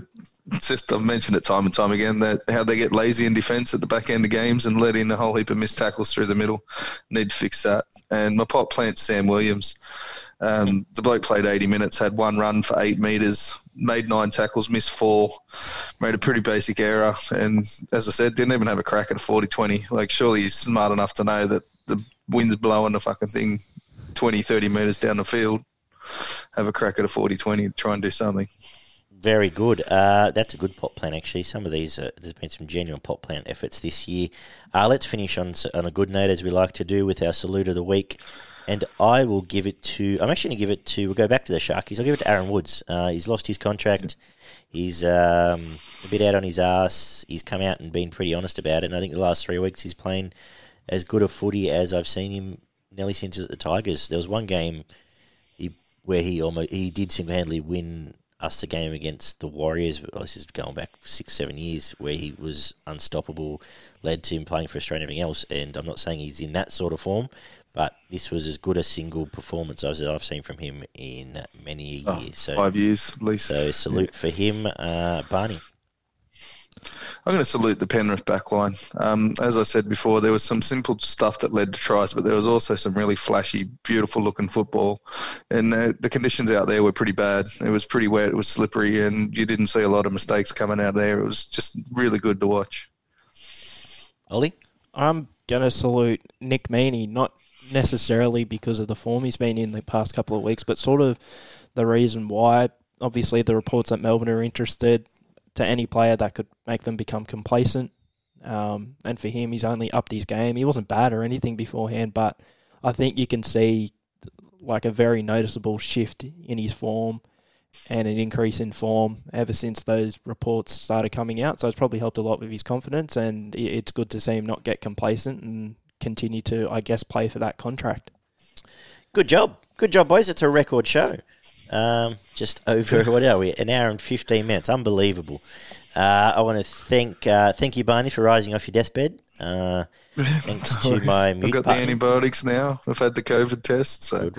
it's just I've mentioned it time and time again that how they get lazy in defence at the back end of games and let in a whole heap of missed tackles through the middle. Need to fix that. And my pot plant Sam Williams. Um, the bloke played 80 minutes, had one run for eight metres, made nine tackles, missed four, made a pretty basic error, and as I said, didn't even have a crack at a 40-20. Like surely he's smart enough to know that the wind's blowing the fucking thing 20, 30 metres down the field, have a crack at a 40 20, try and do something. Very good. Uh, that's a good pot plant, actually. Some of these, uh, there's been some genuine pot plant efforts this year. Uh, let's finish on on a good note, as we like to do, with our salute of the week. And I will give it to. I'm actually going to give it to. We'll go back to the Sharkies. I'll give it to Aaron Woods. Uh, he's lost his contract. He's um, a bit out on his ass. He's come out and been pretty honest about it. And I think the last three weeks he's playing as good a footy as I've seen him nearly since at the Tigers. There was one game he, where he almost he did single handedly win us the game against the Warriors. Well, This is going back six, seven years, where he was unstoppable, led to him playing for Australia and everything else. And I'm not saying he's in that sort of form, this was as good a single performance as I've seen from him in many a Oh. So, Five years at least. so salute for him, uh, Barney. I'm going to salute the Penrith backline. Um, as I said before, there was some simple stuff that led to tries, but there was also some really flashy, beautiful looking football. And uh, the conditions out there were pretty bad. It was pretty wet, it was slippery, and you didn't see a lot of mistakes coming out there. It was just really good to watch. Ollie? I'm going to salute Nick Meaney, not necessarily because of the form he's been in the past couple of weeks, but sort of the reason why. Obviously, the reports that Melbourne are interested to any player that could make them become complacent. Um, and for him, he's only upped his game. He wasn't bad or anything beforehand, but I think you can see like a very noticeable shift in his form and an increase in form ever since those reports started coming out. So it's probably helped a lot with his confidence, and it's good to see him not get complacent and continue to, I guess, play for that contract. Good job. Good job, boys. It's a record show. Um, just over what are we? An hour and fifteen minutes. Unbelievable. Uh, I want to thank uh, thank you, Barney, for rising off your deathbed. Uh, thanks to my mute I've got button. the antibiotics now. I've had the COVID test, so.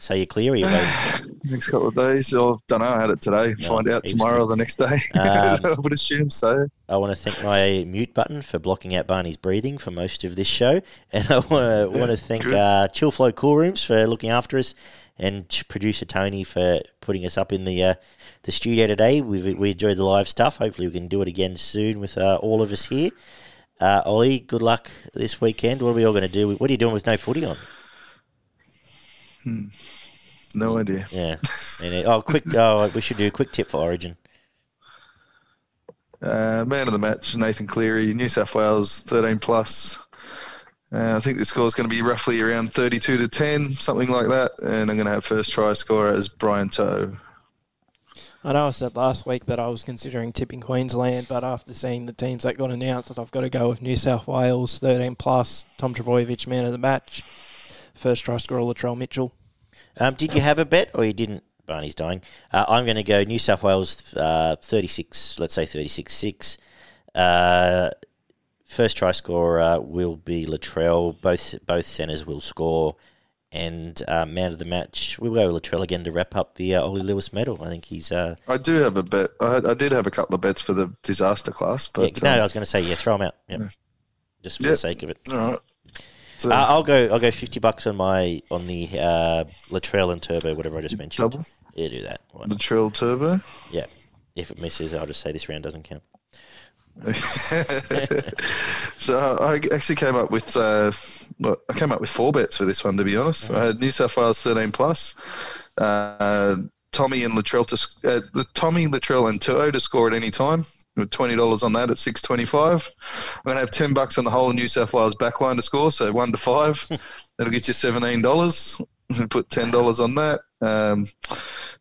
So you're clear? Or you next couple of days. I don't know. I had it today. No, Find out tomorrow or the next day. Um, I would assume so. I want to thank my mute button for blocking out Barney's breathing for most of this show, and I want to want to thank uh, Chill Flow Cool Rooms for looking after us, and producer Tony for putting us up in the uh, the studio today. We we enjoyed the live stuff. Hopefully, we can do it again soon with uh, all of us here. Uh, Ollie, good luck this weekend. What are we all going to do? What are you doing with no footy on? No idea. Yeah. And, uh, oh, quick! Oh, we should do a quick tip for Origin. Uh, man of the match, Nathan Cleary, New South Wales, 13 plus. Uh, I think the score is going to be roughly around 32 to 10, something like that. And I'm going to have first try scorer as Brian To'o. I know I said last week that I was considering tipping Queensland, but after seeing the teams that got announced, that I've got to go with New South Wales, 13 plus, Tom Trbojevic, man of the match, first try scorer Latrell Mitchell. Um, did you have a bet or you didn't? Barney's dying. Uh, I'm going to go New South Wales uh, 36, let's say 36 6. Uh, first try scorer will be Latrell. Both both centres will score. And uh, man of the match, we'll go with Latrell again to wrap up the uh, Ollie Lewis medal. I think he's. Uh, I do have a bet. I, I did have a couple of bets for the disaster class, yeah, but no, I um, was going to say, yeah, throw him out. Yep. Just for the sake of it. all right. So, Uh, I'll go. I'll go fifty bucks on my on the uh, Latrell and Turbo, whatever I just mentioned. double Yeah, do that. Why the Turbo. Yeah. If it misses, I'll just say this round doesn't count. so I actually came up with uh, well, I came up with four bets for this one. To be honest, I had New South Wales thirteen plus, uh, Tommy and Latrell to uh, the Tommy Latrell and To'o to score at any time. With twenty dollars on that at six twenty five. I'm gonna have ten bucks on the whole New South Wales backline to score, so one to five. That'll get you seventeen dollars. Put ten dollars on that. Um,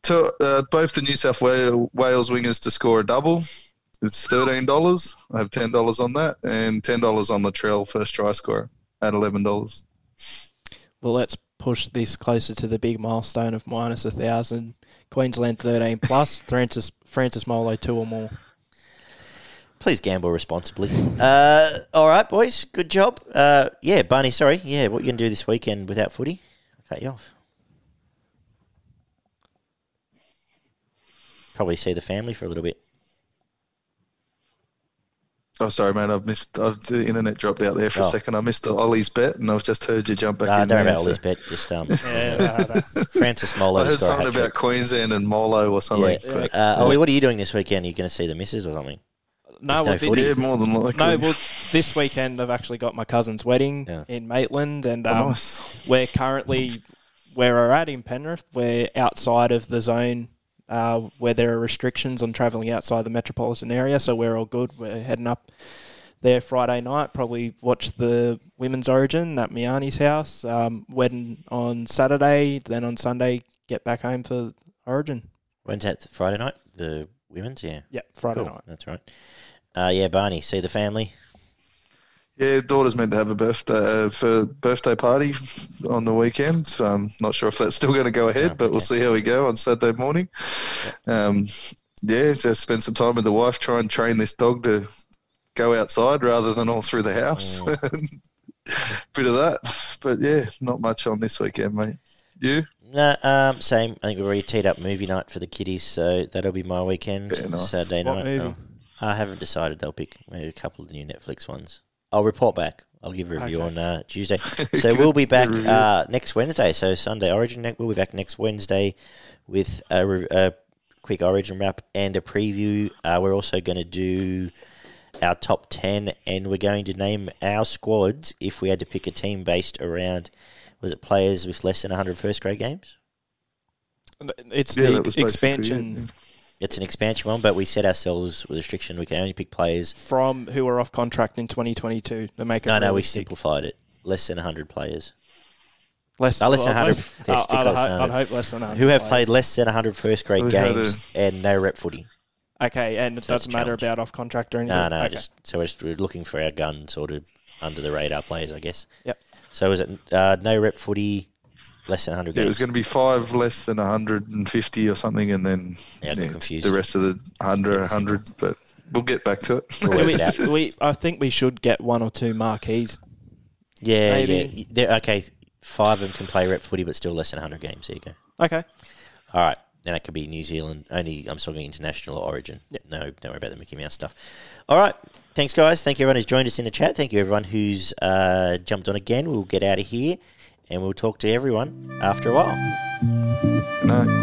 to, uh, both the New South Wales, Wales wingers to score a double. It's thirteen dollars. I have ten dollars on that, and ten dollars on the trail first try scorer at eleven dollars. Well, let's push this closer to the big milestone of minus a thousand. Queensland 13 plus, Francis Francis Molo two or more. Please gamble responsibly. Uh, all right, boys. Good job. Uh, yeah, Barney, sorry. Yeah, what you going to do this weekend without footy? I'll cut you off. Probably see the family for a little bit. Oh, sorry, man. I've missed. I've, the internet dropped out there for Oh. a second. I missed Ollie's bet, and I've just heard you jump back Uh, in don't there. about all so- this bet. Just um, Yeah, Francis I heard has got a something hat about. Queensland and Molo or something. Yeah. but- Uh, Ollie, what are you doing this weekend? Are you going to see the missus or something? no, no well, thi- footy. yeah, more than likely. no. Well, this weekend I've actually got my cousin's wedding Yeah. in Maitland, and Oh, um, nice. we're currently where we're at in Penrith. We're outside of the zone uh, where there are restrictions on travelling outside the metropolitan area, so we're all good. We're heading up there Friday night. Probably watch the women's origin at Miani's house. Um, wedding on Saturday, then on Sunday get back home for origin. When's that? Friday night? The women's? Yeah. Yeah, Friday Cool. night. That's right. Uh, yeah, Barney, see the family. Yeah, daughter's meant to have a birthday uh, for birthday party on the weekend. So I'm not sure if that's still going to go ahead, but we'll okay. see how we go on Saturday morning. Um, yeah, just spend some time with the wife, try and train this dog to go outside rather than all through the house. Bit of that, but yeah, not much on this weekend, mate. You? No, um, same. I think we've already teed up movie night for the kiddies, so that'll be my weekend. Very nice. Saturday What night. movie? Oh, I haven't decided. They'll pick maybe a couple of the new Netflix ones. I'll report back. I'll give a review Okay. on uh, Tuesday. So we'll be back uh, next Wednesday. So Sunday Origin. ne- We'll be back next Wednesday with a, re- a quick Origin wrap and a preview. Uh, we're also going to do our top 10 and we're going to name our squads if we had to pick a team based around was it players with less than 100 first grade games It's Yeah, the that was basically expansion yeah. It's an expansion one but we set ourselves with a restriction we can only pick players from who are off contract in 2022 to make it no no we realistic. simplified it less than 100 players less, No, less than well, 100 less- test I'd, I'd, hope, uh, I'd hope less than 100 who have players. played less than 100 first grade We had games and no rep footy Okay, and it So it's a doesn't matter challenge. about off contract or anything. no no okay. just so we're, just, we're looking for our gun sort of under the radar players i guess Yep. so is it uh, no rep footy less than 100 Yeah, it was going to be five less than 150 or something, and then Yeah, I got confused. the rest of the 100, 100. But we'll get back to it. We'll Do we, it we, I think we should get one or two marquees. Yeah, Maybe. yeah. They're, okay, five of them can play rep footy, but still less than 100 games. There you go. Okay. All right. Then it could be New Zealand. Only, I'm talking international or origin. Yep. No, don't worry about the Mickey Mouse stuff. All right. Thanks, guys. Thank you, everyone who's joined us in the chat. Thank you, everyone who's uh, jumped on again. We'll get out of here and we'll talk to everyone after a while.